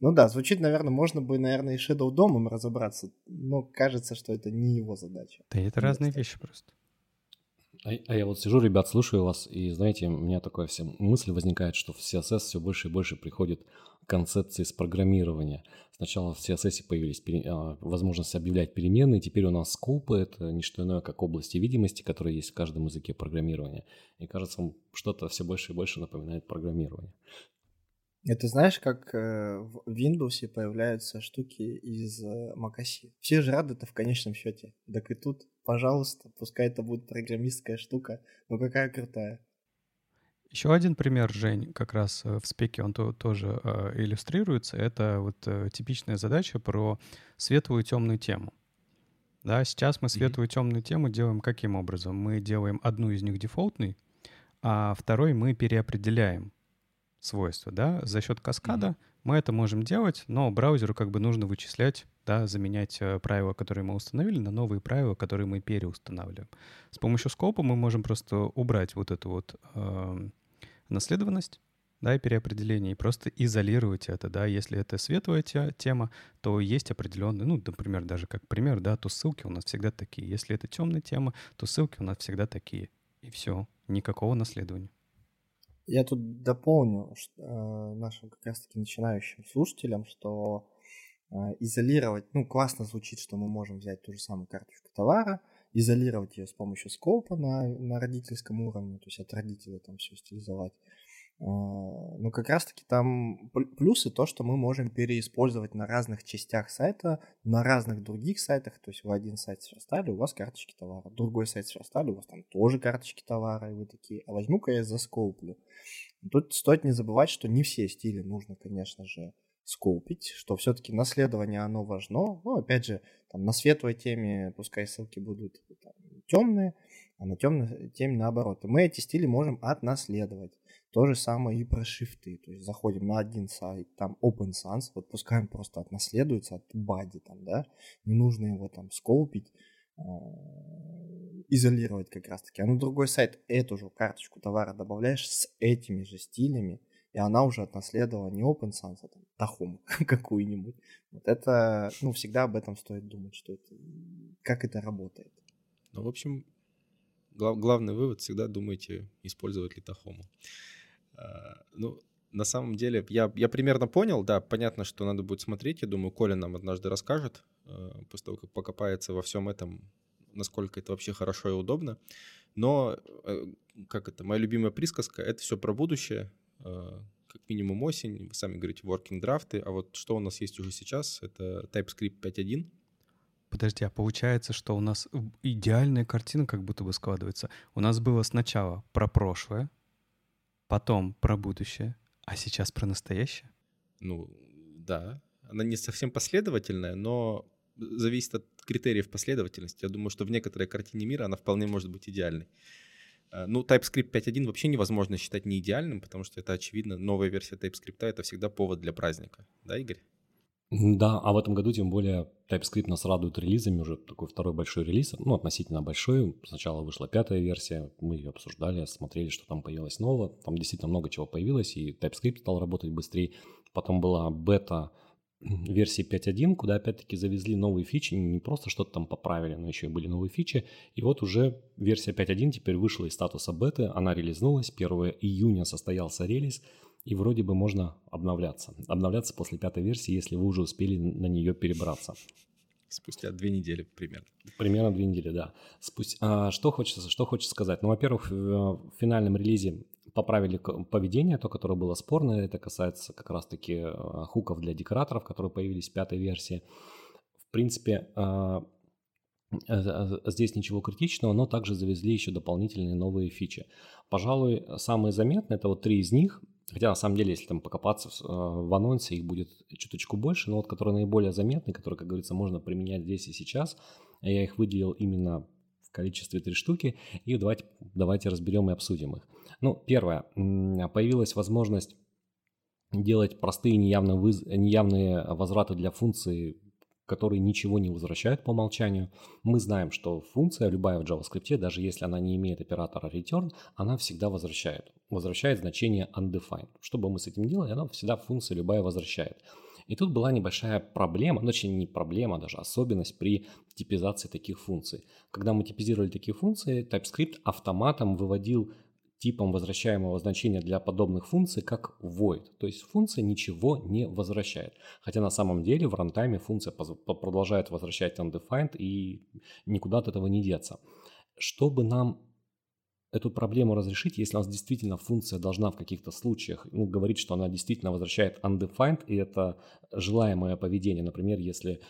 Ну да, звучит, наверное, можно бы, наверное, и Shadow домом разобраться, но кажется, что это не его задача. Да, это разные вещи просто. А, а я вот сижу, ребят, слушаю вас, и знаете, у меня такая вся мысль возникает, что в CSS все больше и больше приходит концепции с программирования. Сначала в CSS появились а, возможности объявлять переменные, теперь у нас скопы — это не что иное, как области видимости, которые есть в каждом языке программирования. И кажется, что-то все больше и больше напоминает программирование. Это знаешь, как э, в Windows появляются штуки из э, macOS. Все же рады-то в конечном счете. Так и тут, пожалуйста, пускай это будет программистская штука, но какая крутая. Еще один пример, Жень, как раз э, в спеке он то, тоже э, иллюстрируется. Это вот э, типичная задача про светлую и темную тему. Да, сейчас мы светлую и темную тему делаем каким образом? Мы делаем одну из них дефолтной, а второй мы переопределяем свойства, да, за счет каскада mm-hmm. мы это можем делать, но браузеру как бы нужно вычислять, да, заменять э, правила, которые мы установили, на новые правила, которые мы переустанавливаем. С помощью скопа мы можем просто убрать вот эту вот э, наследованность, да, и переопределение, и просто изолировать это, да, если это светлая тема, то есть определенные, ну, например, даже как пример, да, то ссылки у нас всегда такие. Если это темная тема, то ссылки у нас всегда такие. И все, никакого наследования. Я тут дополню что, э, нашим как раз-таки начинающим слушателям, что изолировать, ну, классно звучит, что мы можем взять ту же самую карточку товара, изолировать ее с помощью скопа на, на родительском уровне, то есть от родителя там все стилизовать. А, но как раз-таки там плюсы то, что мы можем переиспользовать на разных частях сайта, на разных других сайтах. То есть вы один сайт сверстали, у вас карточки товара. Другой сайт сверстали, у вас там тоже карточки товара. И вы такие, а возьму-ка я заскоуплю. Тут стоит не забывать, что не все стили нужно, конечно же, скопить, что все-таки наследование, оно важно. Ну, опять же, там на светлой теме пускай ссылки будут там, темные, а на темной теме наоборот. И мы эти стили можем отнаследовать. То же самое и про шрифты. То есть заходим на один сайт, там Open Sans, вот пускай он просто отнаследуется от бади, там, да, не нужно его там скопить, а, изолировать как раз таки. А на другой сайт эту же карточку товара добавляешь с этими же стилями, и она уже отнаследовала не Open Sans, а там Тахому какую-нибудь. Вот это, ну, всегда об этом стоит думать, что это, как это работает. Ну, в общем, глав, главный вывод всегда думайте, использовать ли Тахому. А, ну, на самом деле, я, я примерно понял, да, понятно, что надо будет смотреть, я думаю, Коля нам однажды расскажет, а, после того, как покопается во всем этом, насколько это вообще хорошо и удобно. Но, э, как это, моя любимая присказка, это все про будущее, Э, как минимум осень, вы сами говорите, working драфты, а вот что у нас есть уже сейчас, это TypeScript 5.1. Подожди, а получается, что у нас идеальная картина как будто бы складывается. У нас было сначала про прошлое, потом про будущее, а сейчас про настоящее? Ну, да. Она не совсем последовательная, но зависит от критериев последовательности. Я думаю, что в некоторой картине мира она вполне может быть идеальной. Э, ну, TypeScript 5.1 вообще невозможно считать не идеальным, потому что это очевидно. Новая версия TypeScript — это всегда повод для праздника. Да, Игорь? Да, а в этом году тем более TypeScript нас радует релизами, уже такой второй большой релиз, ну, относительно большой. Сначала вышла пятая версия, мы ее обсуждали, смотрели, что там появилось нового. Там действительно много чего появилось, и TypeScript стал работать быстрее. Потом была бета версии 5.1, куда опять-таки завезли новые фичи, не просто что-то там поправили, но еще и были новые фичи. И вот уже версия 5.1 теперь вышла из статуса беты, она релизнулась, 1 июня состоялся релиз, и вроде бы можно обновляться. Обновляться после пятой версии, если вы уже успели на нее перебраться. Спустя две недели примерно. Примерно две недели, да. Спустя, а, что, хочется, что хочется сказать? Ну, во-первых, в финальном релизе поправили поведение, то, которое было спорное. Это касается как раз-таки а, хуков для декораторов, которые появились в пятой версии. В принципе, а, здесь ничего критичного, но также завезли еще дополнительные новые фичи. Пожалуй, самые заметные, это вот три из них – Хотя на самом деле, если там покопаться в, э, анонсе, их будет чуточку больше, но вот которые наиболее заметны, которые, как говорится, можно применять здесь и сейчас, я их выделил именно количестве три штуки, и давайте, давайте разберем и обсудим их. Ну, первое, появилась возможность делать простые неявные, выз... неявные возвраты для функции которые ничего не возвращают по умолчанию. Мы знаем, что функция любая в JavaScript, даже если она не имеет оператора return, она всегда возвращает. Возвращает значение undefined. Что бы мы с этим делали, она всегда функция любая возвращает. И тут была небольшая проблема, ну, точнее не проблема, даже особенность при типизации таких функций. Когда мы типизировали такие функции, TypeScript автоматом выводил типом возвращаемого значения для подобных функций как void. То есть функция ничего не возвращает. Хотя на самом деле в рантайме функция продолжает возвращать undefined и никуда от этого не деться. Чтобы нам эту проблему разрешить, если у нас действительно функция должна в каких-то случаях ну, говорить, что она действительно возвращает undefined, и это желаемое поведение. Например, если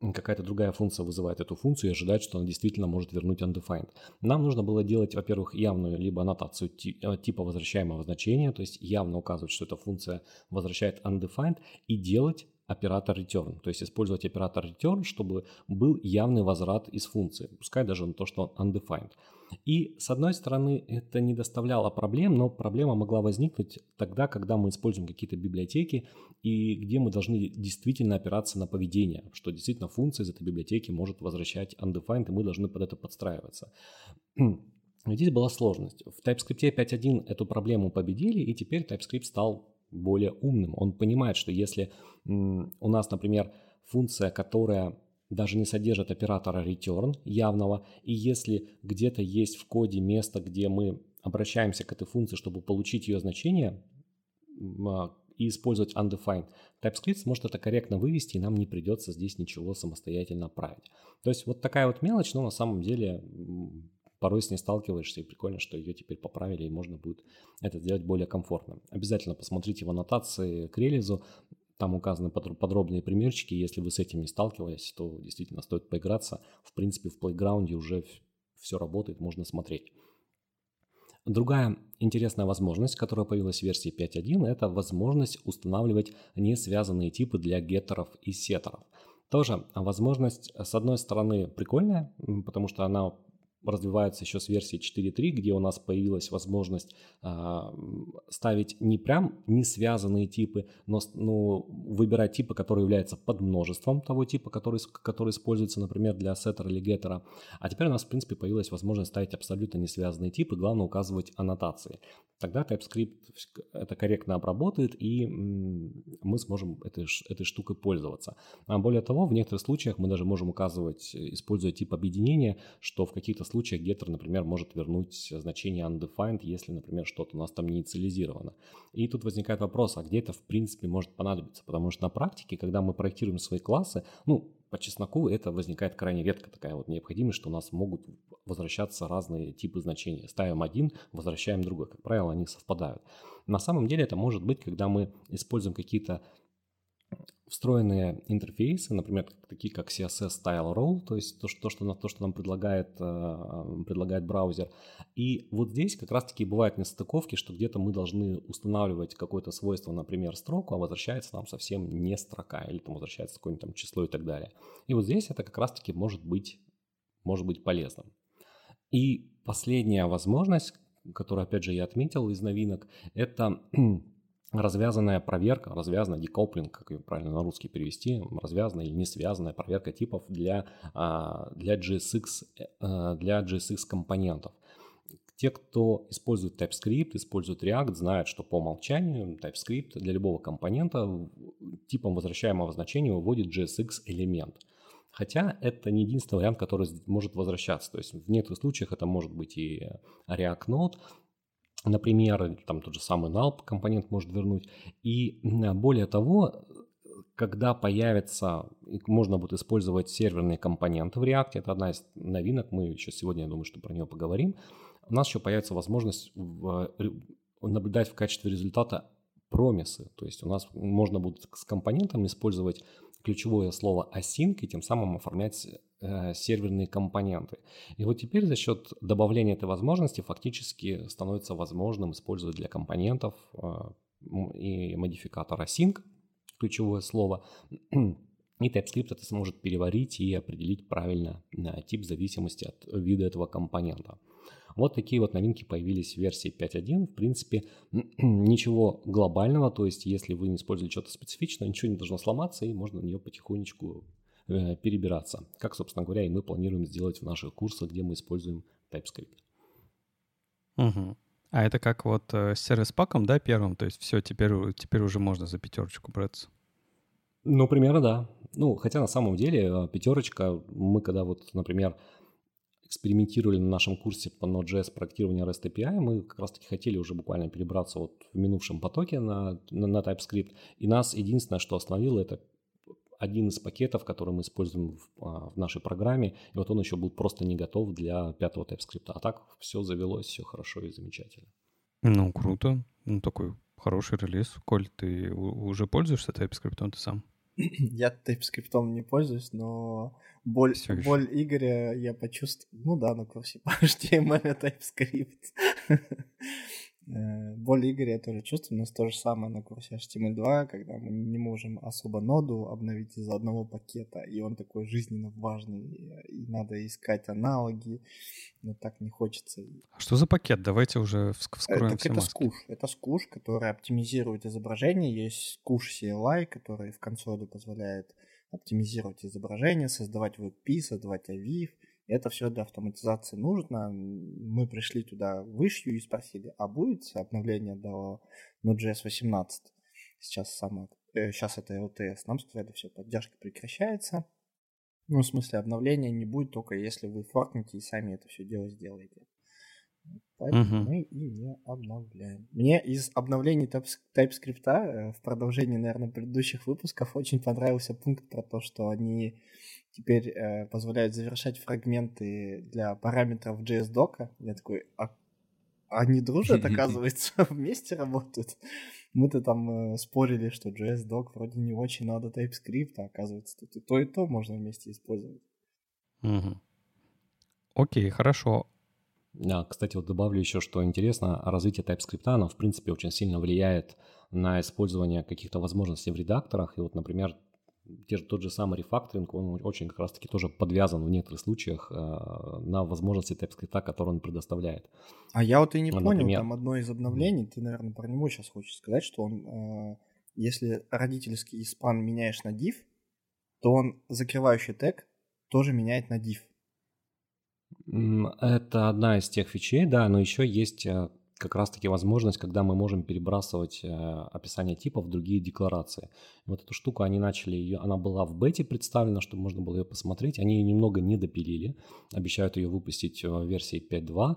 какая-то другая функция вызывает эту функцию и ожидает, что она действительно может вернуть undefined. Нам нужно было делать, во-первых, явную либо аннотацию э, типа возвращаемого значения, то есть явно указывать, что эта функция возвращает undefined, и делать оператор return, то есть использовать оператор return, чтобы был явный возврат из функции, пускай даже на то, что он undefined. И с одной стороны это не доставляло проблем, но проблема могла возникнуть тогда, когда мы используем какие-то библиотеки и где мы должны действительно опираться на поведение, что действительно функция из этой библиотеки может возвращать undefined, и мы должны под это подстраиваться. Здесь была сложность. В TypeScript 5.1 эту проблему победили, и теперь TypeScript стал более умным. Он понимает, что если у нас, например, функция, которая даже не содержит оператора return явного, и если где-то есть в коде место, где мы обращаемся к этой функции, чтобы получить ее значение а, и использовать undefined, TypeScript сможет это корректно вывести, и нам не придется здесь ничего самостоятельно править. То есть вот такая вот мелочь, но на самом деле порой с ней сталкиваешься, и прикольно, что ее теперь поправили, и можно будет это сделать более комфортно. Обязательно посмотрите в аннотации к релизу, там указаны подробные примерчики, если вы с этим не сталкивались, то действительно стоит поиграться. В принципе, в плейграунде уже все работает, можно смотреть. Другая интересная возможность, которая появилась в версии 5.1, это возможность устанавливать не связанные типы для геттеров и сеттеров. Тоже возможность, с одной стороны, прикольная, потому что она развивается еще с версии 4.3, где у нас появилась возможность э, ставить не прям не связанные типы, но ну, выбирать типы, которые являются под множеством того типа, который, который используется, например, для сеттера или геттера. А теперь у нас, в принципе, появилась возможность ставить абсолютно не связанные типы, главное указывать аннотации. Тогда TypeScript это корректно обработает, и мы сможем этой, этой штукой пользоваться. А более того, в некоторых случаях мы даже можем указывать, используя тип объединения, что в каких-то случаях getter, например, может вернуть значение undefined, если, например, что-то у нас там не инициализировано. И тут возникает вопрос, а где это в принципе может понадобиться? Потому что на практике, когда мы проектируем свои классы, ну, по чесноку это возникает крайне редко такая вот необходимость, что у нас могут возвращаться разные типы значений. Ставим один, возвращаем другой. Как правило, они совпадают. На самом деле это может быть, когда мы используем какие-то встроенные интерфейсы, например, такие как CSS Style Role, то есть то, что, то, что, то, что нам предлагает, э, предлагает браузер. И вот здесь как раз-таки бывают нестыковки, что где-то мы должны устанавливать какое-то свойство, например, строку, а возвращается нам совсем не строка, или там возвращается какое-нибудь там число и так далее. И вот здесь это как раз-таки может быть, может быть полезным. И последняя возможность, которую, опять же, я отметил из новинок, это развязанная проверка, развязанная декоплинг, как ее правильно на русский перевести, развязанная или не связанная проверка типов для, а, для, GSX, э, для GSX компонентов. Те, кто использует TypeScript, использует React, знают, что по умолчанию TypeScript для любого компонента типом возвращаемого значения выводит JSX элемент. Хотя это не единственный вариант, который может возвращаться. То есть в некоторых случаях это может быть и React Node, Например, там тот же самый null компонент может вернуть. И более того, когда появится, можно будет использовать серверные компоненты в React, это одна из новинок, мы еще сегодня, я думаю, что про нее поговорим, у нас еще появится возможность в, наблюдать в качестве результата промисы, то есть у нас можно будет с компонентом использовать ключевое слово async и тем самым оформлять э, серверные компоненты. И вот теперь за счет добавления этой возможности фактически становится возможным использовать для компонентов э, и модификатор async, ключевое слово, и TypeScript это сможет переварить и определить правильно э, тип зависимости от вида этого компонента. Вот такие вот новинки появились в версии 5.1. В принципе, ничего глобального, то есть если вы не использовали что-то специфичное, ничего не должно сломаться, и можно на нее потихонечку э, перебираться. Как, собственно говоря, и мы планируем сделать в наших курсах, где мы используем TypeScript. Угу. А это как вот э, с сервис-паком, да, первым? То есть все, теперь, теперь уже можно за пятерочку браться? Ну, примерно да. Ну, хотя на самом деле э, пятерочка, мы когда вот, например, экспериментировали на нашем курсе по Node.js проектирования REST API, мы как раз таки хотели уже буквально перебраться вот в минувшем потоке на, на, на TypeScript, и нас единственное, что остановило, это один из пакетов, который мы используем в, а, в нашей программе, и вот он еще был просто не готов для пятого TypeScript. А так все завелось, все хорошо и замечательно. Ну, круто. Ну, такой хороший релиз. Коль, ты уже пользуешься TypeScript, ты сам? Я TypeScript не пользуюсь, но боль, боль Игоря я почувствовал. Ну да, курсе по HTML TypeScript. Э, боль Игоря я тоже чувствую. У нас то же самое на курсе HTML2, когда мы не можем особо ноду обновить из-за одного пакета, и он такой жизненно важный, и надо искать аналоги, но так не хочется. А что за пакет? Давайте уже вскроем это, все это скуш. Это скуш, который оптимизирует изображение. Есть скуш CLI, который в консоли позволяет оптимизировать изображение, создавать WebP, создавать AVIF — это все для автоматизации нужно. Мы пришли туда в Ишью и спросили, а будет обновление до Node.js 18? Сейчас, самое, э, сейчас это LTS. Нам сказали, все, поддержка прекращается. Ну, в смысле, обновления не будет, только если вы форкнете и сами это все дело сделаете. Поэтому uh-huh. мы и не обновляем. Мне из обновлений TypeScript э, в продолжении, наверное, предыдущих выпусков очень понравился пункт про то, что они теперь э, позволяют завершать фрагменты для параметров JS-дока. Я такой, а они дружат, оказывается, вместе работают. Мы-то там э, спорили, что JS-док вроде не очень надо TypeScript, а оказывается, тут и то, и то можно вместе использовать. Угу. Окей, хорошо. Да, кстати, вот добавлю еще, что интересно, развитие TypeScript, оно, в принципе, очень сильно влияет на использование каких-то возможностей в редакторах. И вот, например, те, тот же самый рефакторинг, он очень как раз-таки тоже подвязан в некоторых случаях э, на возможности TypeScript, который он предоставляет. А я вот и не ну, понял, например... там одно из обновлений, ты, наверное, про него сейчас хочешь сказать, что он, э, если родительский испан меняешь на div, то он закрывающий тег тоже меняет на div. Это одна из тех фичей, да, но еще есть э, как раз-таки возможность, когда мы можем перебрасывать э, описание типа в другие декларации. Вот эту штуку они начали, ее, она была в бете представлена, чтобы можно было ее посмотреть. Они ее немного не допилили, обещают ее выпустить в версии 5.2.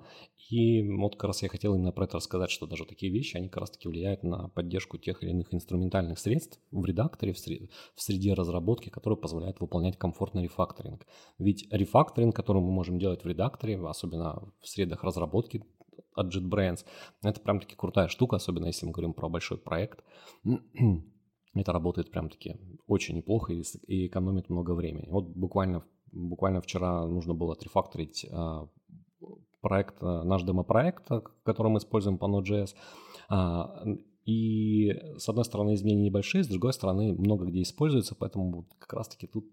И вот как раз я хотел именно про это рассказать, что даже такие вещи, они как раз-таки влияют на поддержку тех или иных инструментальных средств в редакторе, в, среде, в среде разработки, которые позволяют выполнять комфортный рефакторинг. Ведь рефакторинг, который мы можем делать в редакторе, особенно в средах разработки, от JetBrains. Это прям таки крутая штука, особенно если мы говорим про большой проект. это работает прям таки очень неплохо и, и экономит много времени. Вот буквально, буквально вчера нужно было отрефакторить а, проект, а, наш демо-проект, который мы используем по Node.js. А, и с одной стороны изменения небольшие, с другой стороны много где используется, поэтому как раз-таки тут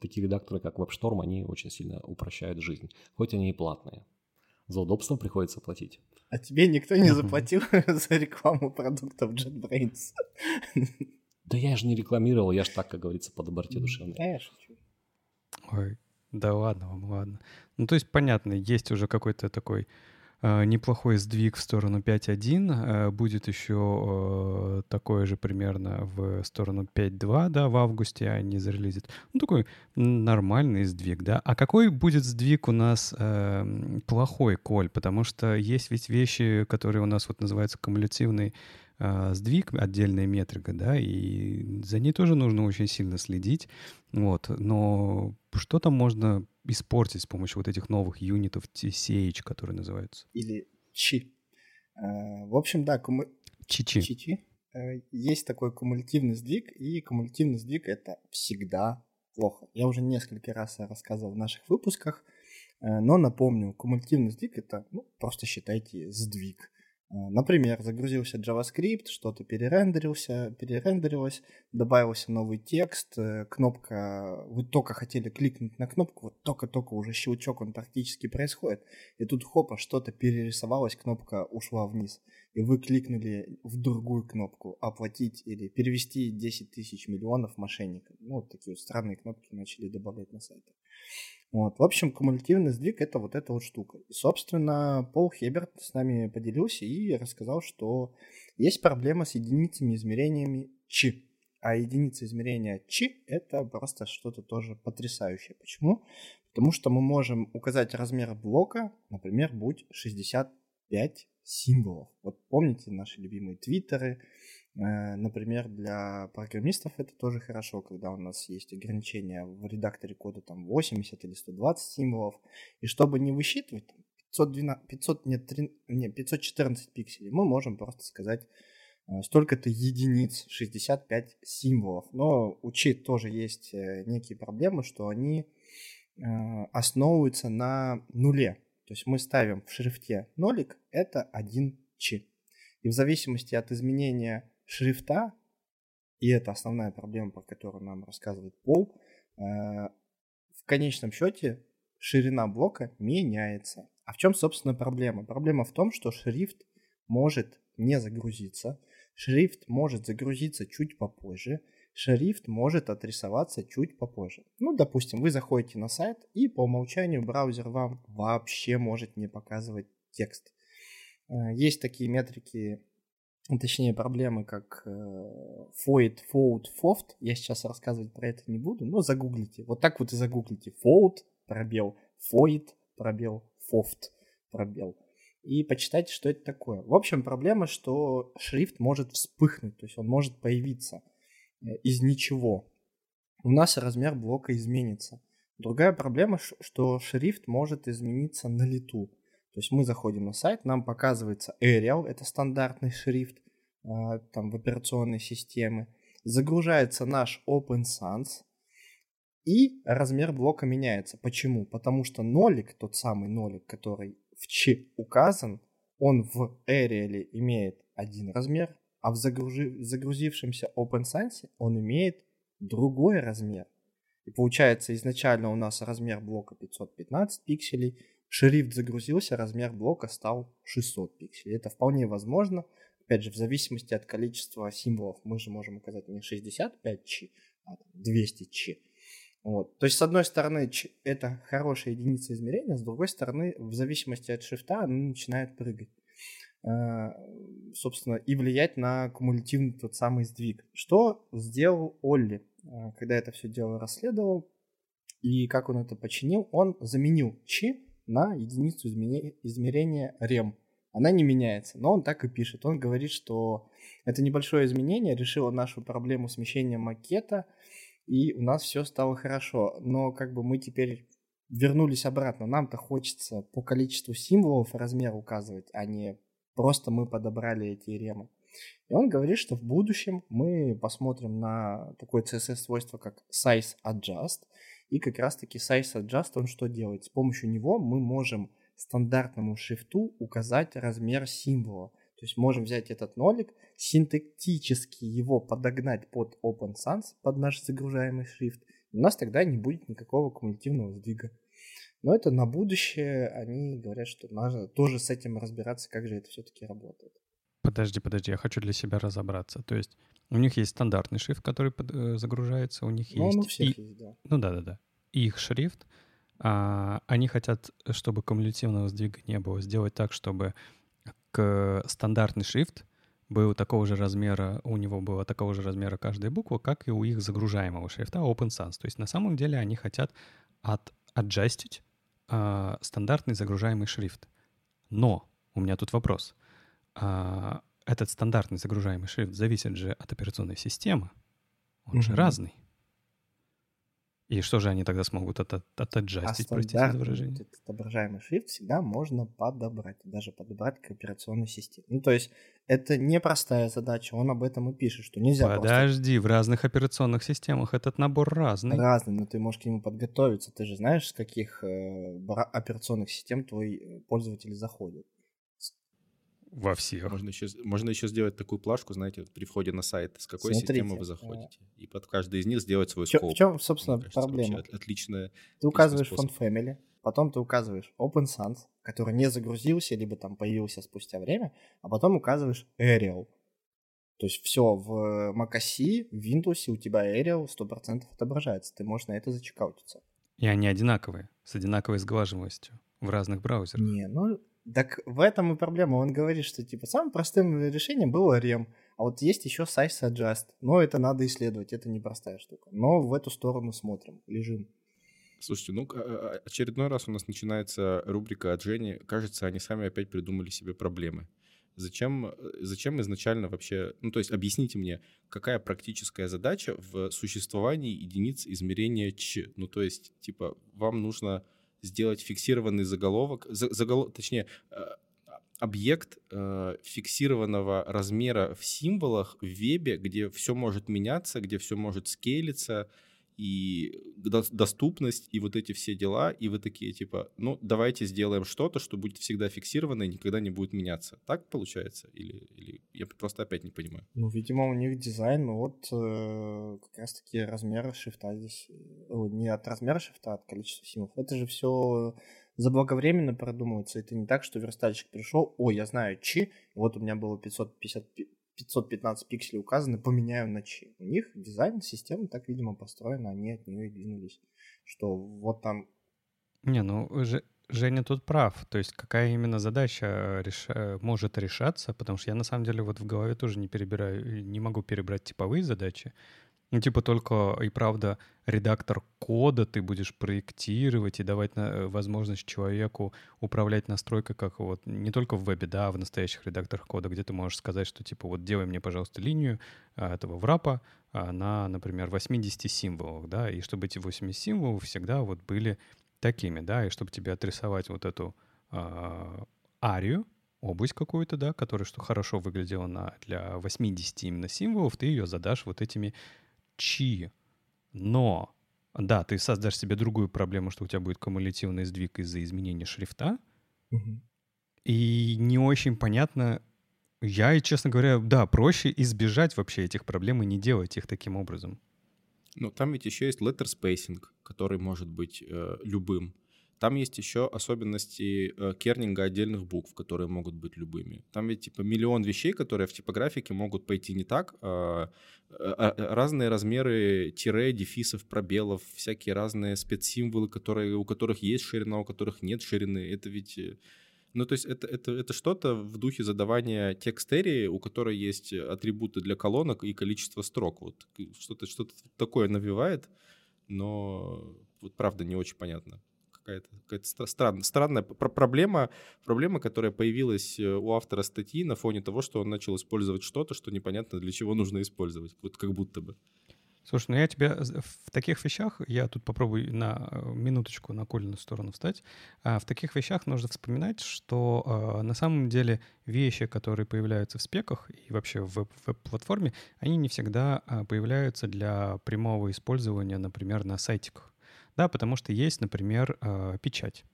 такие редакторы, как WebStorm, они очень сильно упрощают жизнь, хоть они и платные. За удобство приходится платить. А тебе никто не заплатил за рекламу продуктов JetBrains? Да я же не рекламировал, я же так, как говорится, по доброте душевной. Ой, да ладно вам, ладно. Ну, то есть, понятно, есть уже какой-то такой неплохой сдвиг в сторону 5.1. Э, будет еще э, такое же примерно в сторону 5.2, да, в августе они зарелизят. Ну, такой нормальный сдвиг, да. А какой будет сдвиг у нас э, плохой, Коль? Потому что есть ведь вещи, которые у нас вот называются кумулятивный э, сдвиг, отдельная метрика, да, и за ней тоже нужно очень сильно следить, вот, но что там можно испортить с помощью вот этих новых юнитов CH, которые называются? Или ЧИ. Э, в общем, да, куму... Чичи. Чичи. Э, есть такой кумулятивный сдвиг, и кумулятивный сдвиг — это всегда плохо. Я уже несколько раз рассказывал в наших выпусках, э, но напомню, кумулятивный сдвиг — это, ну, просто считайте сдвиг. Э, например, загрузился JavaScript, что-то перерендерился, перерендерилось, добавился новый текст, э, кнопка, вы только хотели кликнуть на кнопку, вот только-только уже щелчок, он практически происходит, и тут хопа, что-то перерисовалось, кнопка ушла вниз, и вы кликнули в другую кнопку, оплатить или перевести 10 тысяч миллионов мошенникам. Ну, вот такие вот странные кнопки начали добавлять на сайтах. Вот. В общем, кумулятивный сдвиг — это вот эта вот штука. И, собственно, Пол Хеберт с нами поделился и рассказал, что есть проблема с единицами измерениями Ч. А единица измерения Ч — это просто что-то тоже потрясающее. Почему? Потому что мы можем указать размер блока, например, будь 65 символов. Вот помните наши любимые твиттеры, например, для программистов это тоже хорошо, когда у нас есть ограничения в редакторе кода там 80 или 120 символов. И чтобы не высчитывать 512, 500, нет, 3, нет, 514 пикселей, мы можем просто сказать э, столько-то единиц, 65 символов. Но у чит тоже есть э, некие проблемы, что они основываются на нуле. То есть мы ставим в шрифте нолик, это один чи. И в зависимости от изменения шрифта, и это основная проблема, про которую нам рассказывает Пол, э, в конечном счете ширина блока меняется. А в чем, собственно, проблема? Проблема в том, что шрифт может не загрузиться, шрифт может загрузиться чуть попозже, шрифт может отрисоваться чуть попозже. Ну, допустим, вы заходите на сайт, и по умолчанию браузер вам вообще может не показывать текст. Э, есть такие метрики точнее проблемы, как Foid, Fold, Foft. Я сейчас рассказывать про это не буду, но загуглите. Вот так вот и загуглите. Fold, пробел, Foid, пробел, Foft, пробел. И почитайте, что это такое. В общем, проблема, что шрифт может вспыхнуть, то есть он может появиться э, из ничего. У нас размер блока изменится. Другая проблема, что шрифт может измениться на лету. То есть мы заходим на сайт, нам показывается Arial, это стандартный шрифт а, там в операционной системе. Загружается наш Open Sans, и размер блока меняется. Почему? Потому что нолик, тот самый нолик, который в Ч указан, он в Arial имеет один размер, а в загружи... загрузившемся OpenSense он имеет другой размер. И получается, изначально у нас размер блока 515 пикселей, шрифт загрузился, размер блока стал 600 пикселей. Это вполне возможно. Опять же, в зависимости от количества символов мы же можем указать не 65 чи, а 200 чи. Вот. То есть, с одной стороны, это хорошая единица измерения, с другой стороны, в зависимости от шрифта, она начинает прыгать. Э, собственно, и влиять на кумулятивный тот самый сдвиг. Что сделал Олли, э, когда это все дело расследовал, и как он это починил? Он заменил чи на единицу измерения рем. Она не меняется, но он так и пишет. Он говорит, что это небольшое изменение решило нашу проблему смещения макета, и у нас все стало хорошо. Но как бы мы теперь вернулись обратно. Нам-то хочется по количеству символов размер указывать, а не просто мы подобрали эти ремы. И он говорит, что в будущем мы посмотрим на такое CSS-свойство, как size adjust, и как раз-таки size adjust, он что делает? С помощью него мы можем стандартному шрифту указать размер символа. То есть можем взять этот нолик, синтактически его подогнать под Open Sans, под наш загружаемый шрифт, у нас тогда не будет никакого кумулятивного сдвига. Но это на будущее, они говорят, что нужно тоже с этим разбираться, как же это все-таки работает. Подожди, подожди, я хочу для себя разобраться. То есть у них есть стандартный шрифт, который под, э, загружается, у них ну, есть... Он у всех и... есть, да. Ну да-да-да. Их шрифт, а, они хотят, чтобы кумулятивного сдвига не было, сделать так, чтобы к стандартный шрифт был такого же размера, у него было такого же размера каждая буква, как и у их загружаемого шрифта Open Sans. То есть на самом деле они хотят от аджастить а, стандартный загружаемый шрифт. Но у меня тут вопрос. А, этот стандартный загружаемый шрифт зависит же от операционной системы. Он mm-hmm. же разный. И что же они тогда смогут от, от, отаджастить, а простите за выражение? Отображаемый шрифт всегда можно подобрать, даже подобрать к операционной системе. Ну, то есть это непростая задача, он об этом и пишет, что нельзя Подожди, просто... в разных операционных системах этот набор разный. Разный, но ты можешь к нему подготовиться. Ты же знаешь, с каких э, операционных систем твой э, пользователь заходит. Во всех. Можно еще, можно еще сделать такую плашку, знаете, вот при входе на сайт, с какой Смотрите, системы вы заходите. И под каждый из них сделать свой скоп. В чем, собственно, кажется, проблема? Отличная. Ты указываешь фонд Family, потом ты указываешь Open Sans, который не загрузился, либо там появился спустя время, а потом указываешь Arial. То есть все в macOS, в Windows у тебя Arial 100% отображается. Ты можешь на это зачекаутиться. И они одинаковые, с одинаковой сглаживаемостью в разных браузерах. Не, ну так в этом и проблема. Он говорит, что типа самым простым решением было рем. А вот есть еще size adjust. Но это надо исследовать, это непростая штука. Но в эту сторону смотрим, лежим. Слушайте, ну а, а, очередной раз у нас начинается рубрика от Жени. Кажется, они сами опять придумали себе проблемы. Зачем, зачем изначально вообще... Ну, то есть объясните мне, какая практическая задача в существовании единиц измерения Ч? Ну, то есть, типа, вам нужно сделать фиксированный заголовок, заголов, точнее, э, объект э, фиксированного размера в символах в вебе, где все может меняться, где все может скейлиться, и доступность, и вот эти все дела, и вы такие, типа, ну, давайте сделаем что-то, что будет всегда фиксировано и никогда не будет меняться. Так получается? Или, или я просто опять не понимаю? Ну, видимо, у них дизайн, ну, вот э, как раз-таки размер шрифта здесь, э, не от размера шрифта, а от количества символов. Это же все заблаговременно продумывается. Это не так, что верстальщик пришел, ой, я знаю чи, вот у меня было 550 515 пикселей указаны, поменяю на чи. У них дизайн системы так, видимо, построена, они от нее и двинулись. Что вот там... Не, ну, же, Женя тут прав. То есть какая именно задача реш... может решаться, потому что я на самом деле вот в голове тоже не перебираю, не могу перебрать типовые задачи. Ну, типа только и правда редактор кода ты будешь проектировать и давать на, э, возможность человеку управлять настройкой, как вот не только в вебе, да, а в настоящих редакторах кода, где ты можешь сказать, что типа вот делай мне, пожалуйста, линию а, этого врапа а, на, например, 80 символах, да, и чтобы эти 80 символов всегда вот были такими, да, и чтобы тебе отрисовать вот эту а, арию, область какую-то, да, которая что хорошо выглядела на, для 80 именно символов, ты ее задашь вот этими чи. Но, да, ты создашь себе другую проблему, что у тебя будет кумулятивный сдвиг из-за изменения шрифта. Угу. И не очень понятно, я, честно говоря, да, проще избежать вообще этих проблем и не делать их таким образом. Ну, там ведь еще есть letter spacing, который может быть э, любым. Там есть еще особенности э, кернинга отдельных букв, которые могут быть любыми. Там ведь типа миллион вещей, которые в типографике могут пойти не так. А, а, а, разные размеры тире, дефисов, пробелов, всякие разные спецсимволы, которые, у которых есть ширина, у которых нет ширины. Это ведь... Э, ну, то есть это, это, это что-то в духе задавания текстерии, у которой есть атрибуты для колонок и количество строк. Вот что-то что такое навевает, но вот правда не очень понятно какая-то какая странная, проблема, проблема, которая появилась э, у автора статьи на фоне того, что он начал использовать что-то, что непонятно для чего нужно использовать, вот как будто бы. Слушай, ну я тебе в таких вещах, я тут попробую на э, минуточку на Колину сторону встать, а в таких вещах нужно вспоминать, что э, на самом деле вещи, которые появляются в спеках и вообще в веб-платформе, они не всегда а, появляются для прямого использования, например, на сайтиках. Да, потому что есть, например, э, печать.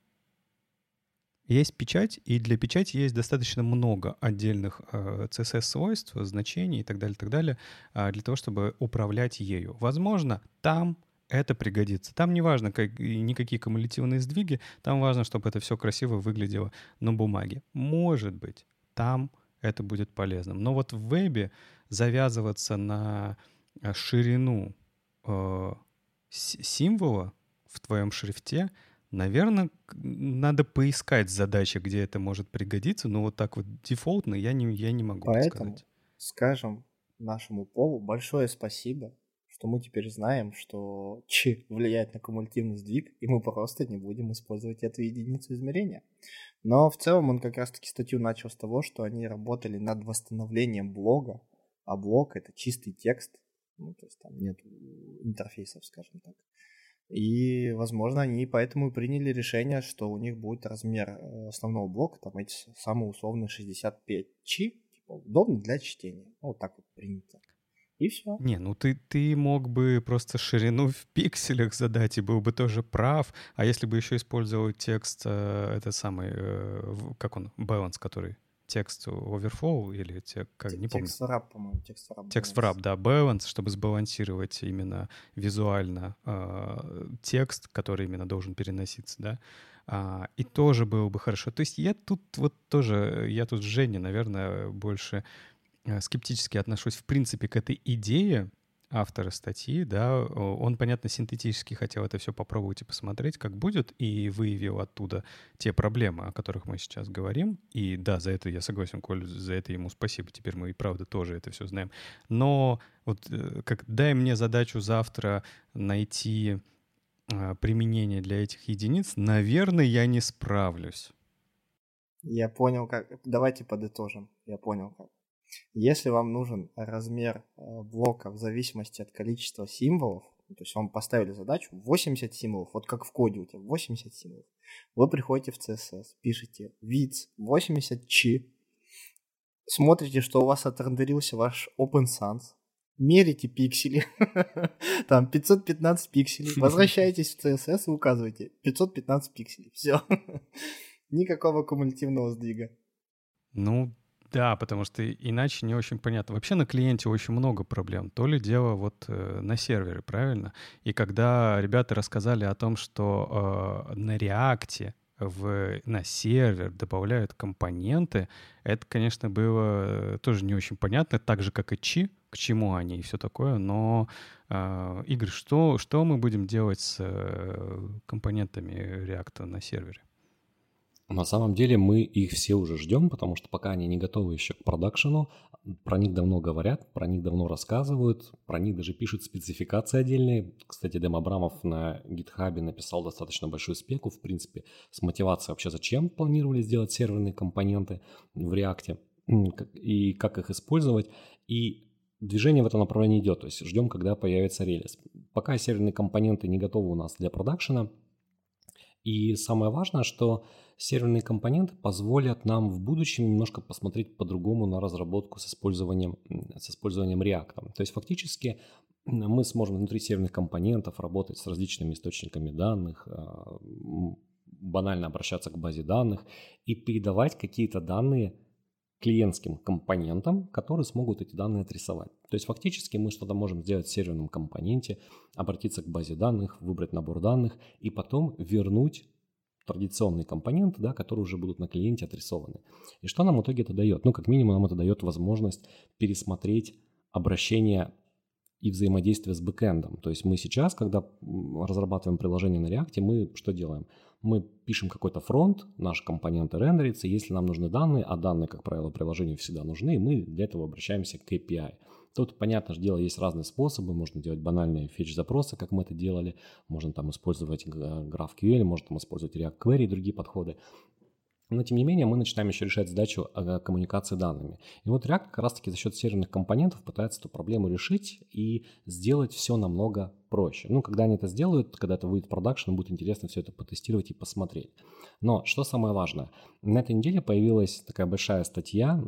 Есть печать, и для печати есть достаточно много отдельных э, CSS-свойств, значений и так далее, так далее, э, для того, чтобы управлять ею. Возможно, там это пригодится. Там не важно как, никакие кумулятивные сдвиги, там важно, чтобы это все красиво выглядело на бумаге. Может быть, там это будет полезным. Но вот в вебе завязываться на э, ширину э, символа в твоем шрифте — Наверное, надо поискать задачи, где это может пригодиться, но вот так вот дефолтно я не, я не могу Поэтому сказать. скажем нашему полу большое спасибо, что мы теперь знаем, что Ч влияет на кумулятивный сдвиг, и мы просто не будем использовать эту единицу измерения. Но в целом он как раз-таки статью начал с того, что они работали над восстановлением блога, а блог — это чистый текст, ну, то есть там нет интерфейсов, скажем так. И, возможно, они поэтому и приняли решение, что у них будет размер э, основного блока, там эти самые условные 65 чи, типа, удобно для чтения. Ну, вот так вот принято. И все. Не, ну ты, ты мог бы просто ширину в пикселях задать, и был бы тоже прав. А если бы еще использовал текст, э, это самый, э, как он, balance, который текст overflow или те, как, не помню. Текст wrap, по-моему, текст wrap. Текст wrap, да, balance, чтобы сбалансировать именно визуально э, текст, который именно должен переноситься, да. А, и тоже было бы хорошо. То есть я тут вот тоже, я тут с Женей, наверное, больше э, скептически отношусь в принципе к этой идее, автора статьи, да, он, понятно, синтетически хотел это все попробовать и посмотреть, как будет, и выявил оттуда те проблемы, о которых мы сейчас говорим. И да, за это я согласен, Коль, за это ему спасибо. Теперь мы и правда тоже это все знаем. Но вот э, как дай мне задачу завтра найти а, применение для этих единиц, наверное, я не справлюсь. Я понял, как. Давайте подытожим. Я понял, как. Если вам нужен размер э, блока в зависимости от количества символов, ну, то есть вам поставили задачу 80 символов, вот как в коде у тебя 80 символов, вы приходите в CSS, пишете width 80 чи, смотрите, что у вас отрендерился ваш Open Sans, мерите пиксели, там 515 пикселей, возвращаетесь в CSS и указываете 515 пикселей, все. Никакого кумулятивного сдвига. Ну, да, потому что иначе не очень понятно. Вообще на клиенте очень много проблем. То ли дело вот э, на сервере, правильно? И когда ребята рассказали о том, что э, на реакте в, на сервер добавляют компоненты, это, конечно, было тоже не очень понятно, так же, как и чи, к чему они и все такое. Но, э, Игорь, что, что мы будем делать с э, компонентами реакта на сервере? На самом деле мы их все уже ждем, потому что пока они не готовы еще к продакшену, про них давно говорят, про них давно рассказывают, про них даже пишут спецификации отдельные. Кстати, Дэм Абрамов на гитхабе написал достаточно большую спеку, в принципе, с мотивацией вообще зачем планировали сделать серверные компоненты в React и как их использовать. И движение в этом направлении идет, то есть ждем, когда появится релиз. Пока серверные компоненты не готовы у нас для продакшена, и самое важное, что серверные компоненты позволят нам в будущем немножко посмотреть по-другому на разработку с использованием, с использованием React. То есть фактически мы сможем внутри серверных компонентов работать с различными источниками данных, а, банально обращаться к базе данных и передавать какие-то данные клиентским компонентам, которые смогут эти данные отрисовать. То есть фактически мы что-то можем сделать в серверном компоненте, обратиться к базе данных, выбрать набор данных и потом вернуть традиционные компоненты, да, которые уже будут на клиенте отрисованы. И что нам в итоге это дает? Ну, как минимум, нам это дает возможность пересмотреть обращение и взаимодействие с бэкэндом. То есть мы сейчас, когда разрабатываем приложение на React, мы что делаем? Мы пишем какой-то фронт, наши компоненты рендерятся, если нам нужны данные, а данные, как правило, приложению всегда нужны, мы для этого обращаемся к API. Тут, понятное же дело, есть разные способы. Можно делать банальные фетч-запросы, как мы это делали. Можно там использовать GraphQL, можно там использовать React Query и другие подходы. Но тем не менее мы начинаем еще решать задачу коммуникации данными. И вот React как раз-таки за счет серверных компонентов пытается эту проблему решить и сделать все намного проще. Ну, когда они это сделают, когда это выйдет в продакшн, будет интересно все это потестировать и посмотреть. Но что самое важное, на этой неделе появилась такая большая статья,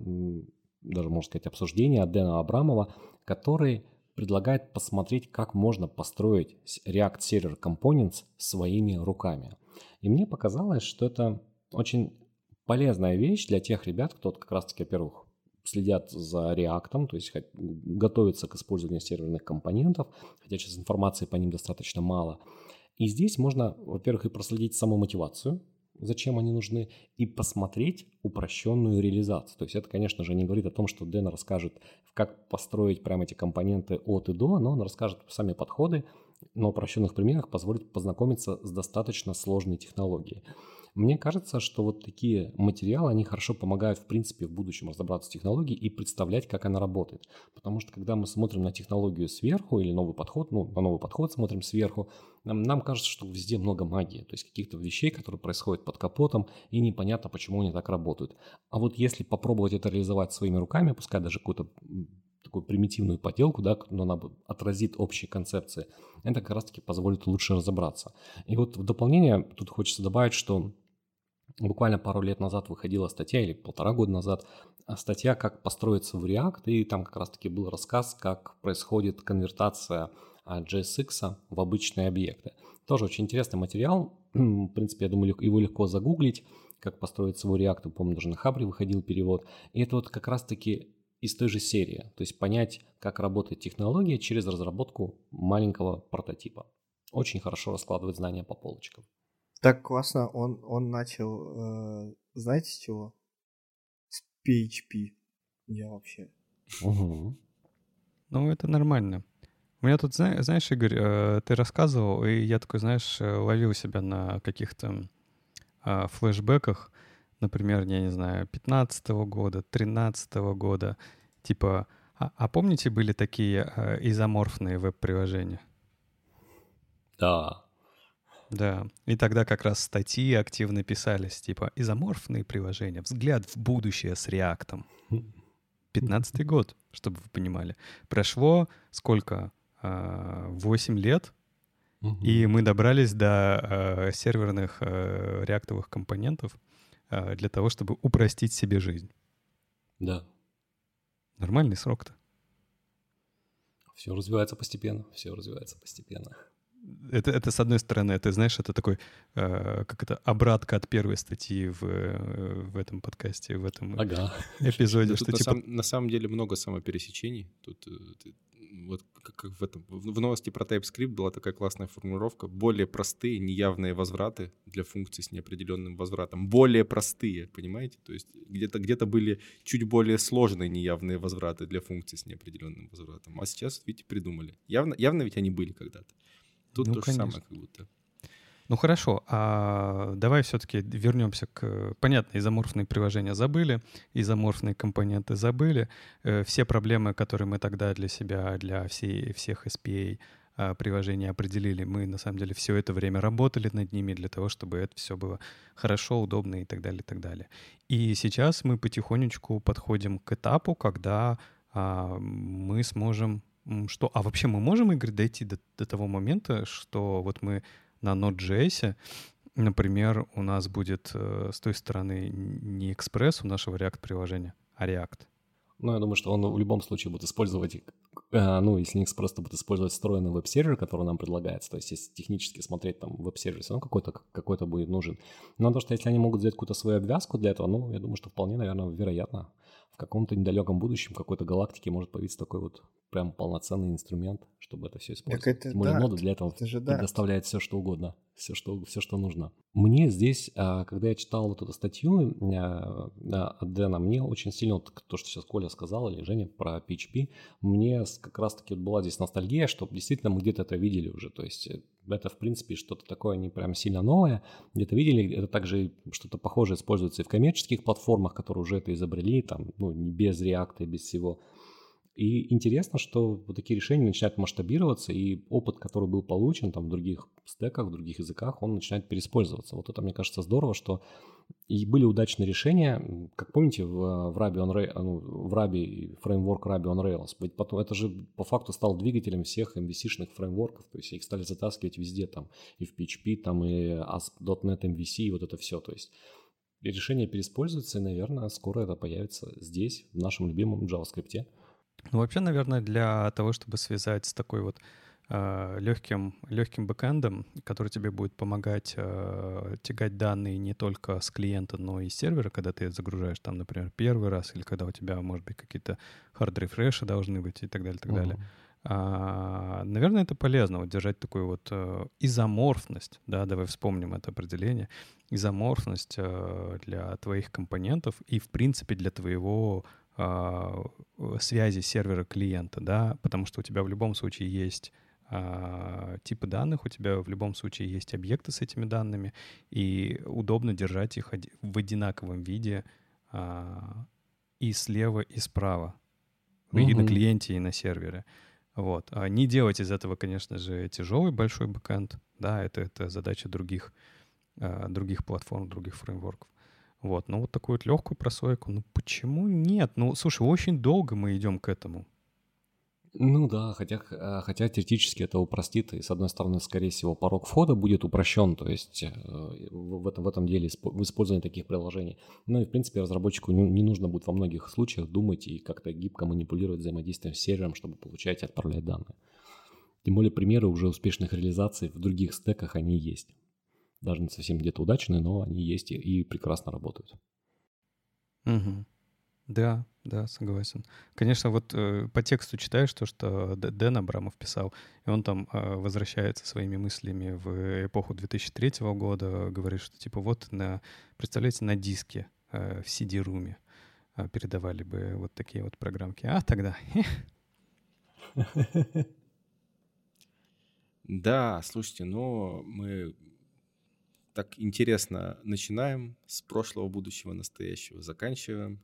даже можно сказать обсуждение от Дэна Абрамова, который предлагает посмотреть, как можно построить React Server Components своими руками. И мне показалось, что это очень полезная вещь для тех ребят, кто как раз-таки, во-первых, следят за React, то есть готовятся к использованию серверных компонентов, хотя сейчас информации по ним достаточно мало. И здесь можно, во-первых, и проследить саму мотивацию, зачем они нужны, и посмотреть упрощенную реализацию. То есть это, конечно же, не говорит о том, что Дэн расскажет, как построить прямо эти компоненты от и до, но он расскажет сами подходы, на упрощенных примерах позволит познакомиться с достаточно сложной технологией. Мне кажется, что вот такие материалы, они хорошо помогают, в принципе, в будущем разобраться с технологией и представлять, как она работает. Потому что, когда мы смотрим на технологию сверху или новый подход, ну, на новый подход смотрим сверху, нам, нам кажется, что везде много магии, то есть каких-то вещей, которые происходят под капотом, и непонятно, почему они так работают. А вот если попробовать это реализовать своими руками, пускай даже какую-то такую примитивную поделку, да, но она отразит общие концепции, это как раз-таки позволит лучше разобраться. И вот в дополнение тут хочется добавить, что Буквально пару лет назад выходила статья, или полтора года назад, а, статья «Как построиться в React», и там как раз-таки был рассказ, как происходит конвертация а, JSX в обычные объекты. Тоже очень интересный материал. В принципе, я думаю, его легко загуглить, как построить свой React. Помню, даже на Хабре выходил перевод. И это вот как раз-таки из той же серии. То есть понять, как работает технология через разработку маленького прототипа. Очень хорошо раскладывает знания по полочкам. Так классно, он, он начал, э, знаете с чего? С PHP. Я вообще. Угу. Ну, это нормально. У меня тут, знаешь, Игорь, э, ты рассказывал, и я такой, знаешь, э, ловил себя на каких-то э, флешбеках, например, я не знаю, 15 -го года, 13 -го года. Типа, а, а помните, были такие э, изоморфные веб-приложения? Да. Да, и тогда как раз статьи активно писались, типа «Изоморфные приложения. Взгляд в будущее с реактом». 15 год, чтобы вы понимали. Прошло сколько? 8 а, лет, и мы добрались до э, серверных э, реактовых компонентов для того, чтобы упростить себе жизнь. Да. Нормальный срок-то. Все развивается постепенно, все развивается постепенно это, это с одной стороны, это, знаешь, это такой, э, как это, обратка от первой статьи в, э, в этом подкасте, в этом ага. эпизоде. что, на, типа... сам, на самом деле много самопересечений. Тут э, вот как, как в этом, в новости про TypeScript была такая классная формулировка. Более простые неявные возвраты для функций с неопределенным возвратом. Более простые, понимаете? То есть где-то где были чуть более сложные неявные возвраты для функций с неопределенным возвратом. А сейчас, видите, придумали. Явно, явно ведь они были когда-то. Тут ну, то конечно. же самое как будто. Ну хорошо, а давай все-таки вернемся к... Понятно, изоморфные приложения забыли, изоморфные компоненты забыли. Э, все проблемы, которые мы тогда для себя, для всей, всех SPA а, приложений определили, мы на самом деле все это время работали над ними для того, чтобы это все было хорошо, удобно и так далее, и так далее. И сейчас мы потихонечку подходим к этапу, когда а, мы сможем что, а вообще мы можем, Игорь, дойти до, до того момента, что вот мы на Node.js, например, у нас будет э, с той стороны не экспресс у нашего React-приложения, а React. Ну, я думаю, что он в любом случае будет использовать, э, ну, если не экспресс, то будет использовать встроенный веб-сервер, который нам предлагается. То есть, если технически смотреть, там, веб-сервис, он какой-то какой будет нужен. Но то, что если они могут взять какую-то свою обвязку для этого, ну, я думаю, что вполне, наверное, вероятно, в каком-то недалеком будущем какой-то галактике может появиться такой вот прям полноценный инструмент, чтобы это все использовать. Так это, Тем нода для этого это же предоставляет да. все, что угодно, все что, все, что нужно. Мне здесь, а, когда я читал вот эту статью а, от Дэна, мне очень сильно, вот то, что сейчас Коля сказал, или Женя про PHP, мне как раз-таки была здесь ностальгия, что действительно мы где-то это видели уже. То есть э, это, в принципе, что-то такое не прям сильно новое. Где-то видели, это также что-то похожее используется и в коммерческих платформах, которые уже это изобрели, там, ну, без реакта, без всего. И интересно, что вот такие решения начинают масштабироваться, и опыт, который был получен там в других стеках, в других языках, он начинает переиспользоваться. Вот это, мне кажется, здорово, что и были удачные решения, как помните, в, в Ruby, on Rails, ну, в Ruby фреймворк Ruby on Rails. Ведь потом это же по факту стал двигателем всех MVC-шных фреймворков, то есть их стали затаскивать везде, там и в PHP, там и ASP.NET MVC, и вот это все. То есть решение переиспользуется, и, наверное, скоро это появится здесь, в нашем любимом JavaScript. Ну, вообще, наверное, для того, чтобы связать с такой вот э, легким, легким бэкэндом, который тебе будет помогать э, тягать данные не только с клиента, но и с сервера, когда ты загружаешь там, например, первый раз, или когда у тебя, может быть, какие-то хард-рефреши должны быть и так далее, и так uh-huh. далее. А, наверное, это полезно, вот держать такую вот э, изоморфность, да, давай вспомним это определение, изоморфность э, для твоих компонентов и, в принципе, для твоего связи сервера клиента, да, потому что у тебя в любом случае есть э, типы данных, у тебя в любом случае есть объекты с этими данными, и удобно держать их в одинаковом виде э, и слева, и справа, угу. и на клиенте, и на сервере. Вот. А не делать из этого, конечно же, тяжелый большой бэкэнд. Да, это, это задача других, э, других платформ, других фреймворков. Вот. Но вот такую вот легкую прослойку, ну почему нет? Ну, слушай, очень долго мы идем к этому. Ну да, хотя, э, хотя теоретически это упростит, и с одной стороны, скорее всего, порог входа будет упрощен, то есть э, в этом, в этом деле в использовании таких приложений. Ну и, в принципе, разработчику не нужно будет во многих случаях думать и как-то гибко манипулировать взаимодействием с сервером, чтобы получать и отправлять данные. Тем более примеры уже успешных реализаций в других стеках они есть. Даже не совсем где-то удачные, но они есть и, и прекрасно работают. Угу. Да, да, согласен. Конечно, вот э, по тексту читаешь то, что Дэн Абрамов писал, и он там э, возвращается своими мыслями в эпоху 2003 года, говорит, что типа вот, на, представляете, на диске э, в CD-руме э, передавали бы вот такие вот программки. А тогда... Да, слушайте, но мы так интересно начинаем с прошлого, будущего, настоящего, заканчиваем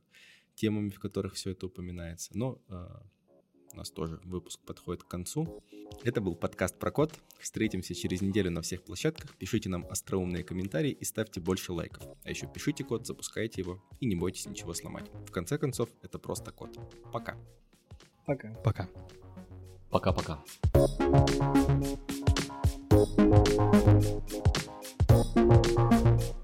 темами, в которых все это упоминается. Но э, у нас тоже выпуск подходит к концу. Это был подкаст про код. Встретимся через неделю на всех площадках. Пишите нам остроумные комментарии и ставьте больше лайков. А еще пишите код, запускайте его и не бойтесь ничего сломать. В конце концов, это просто код. Пока. Пока. Пока. Пока-пока. あっ。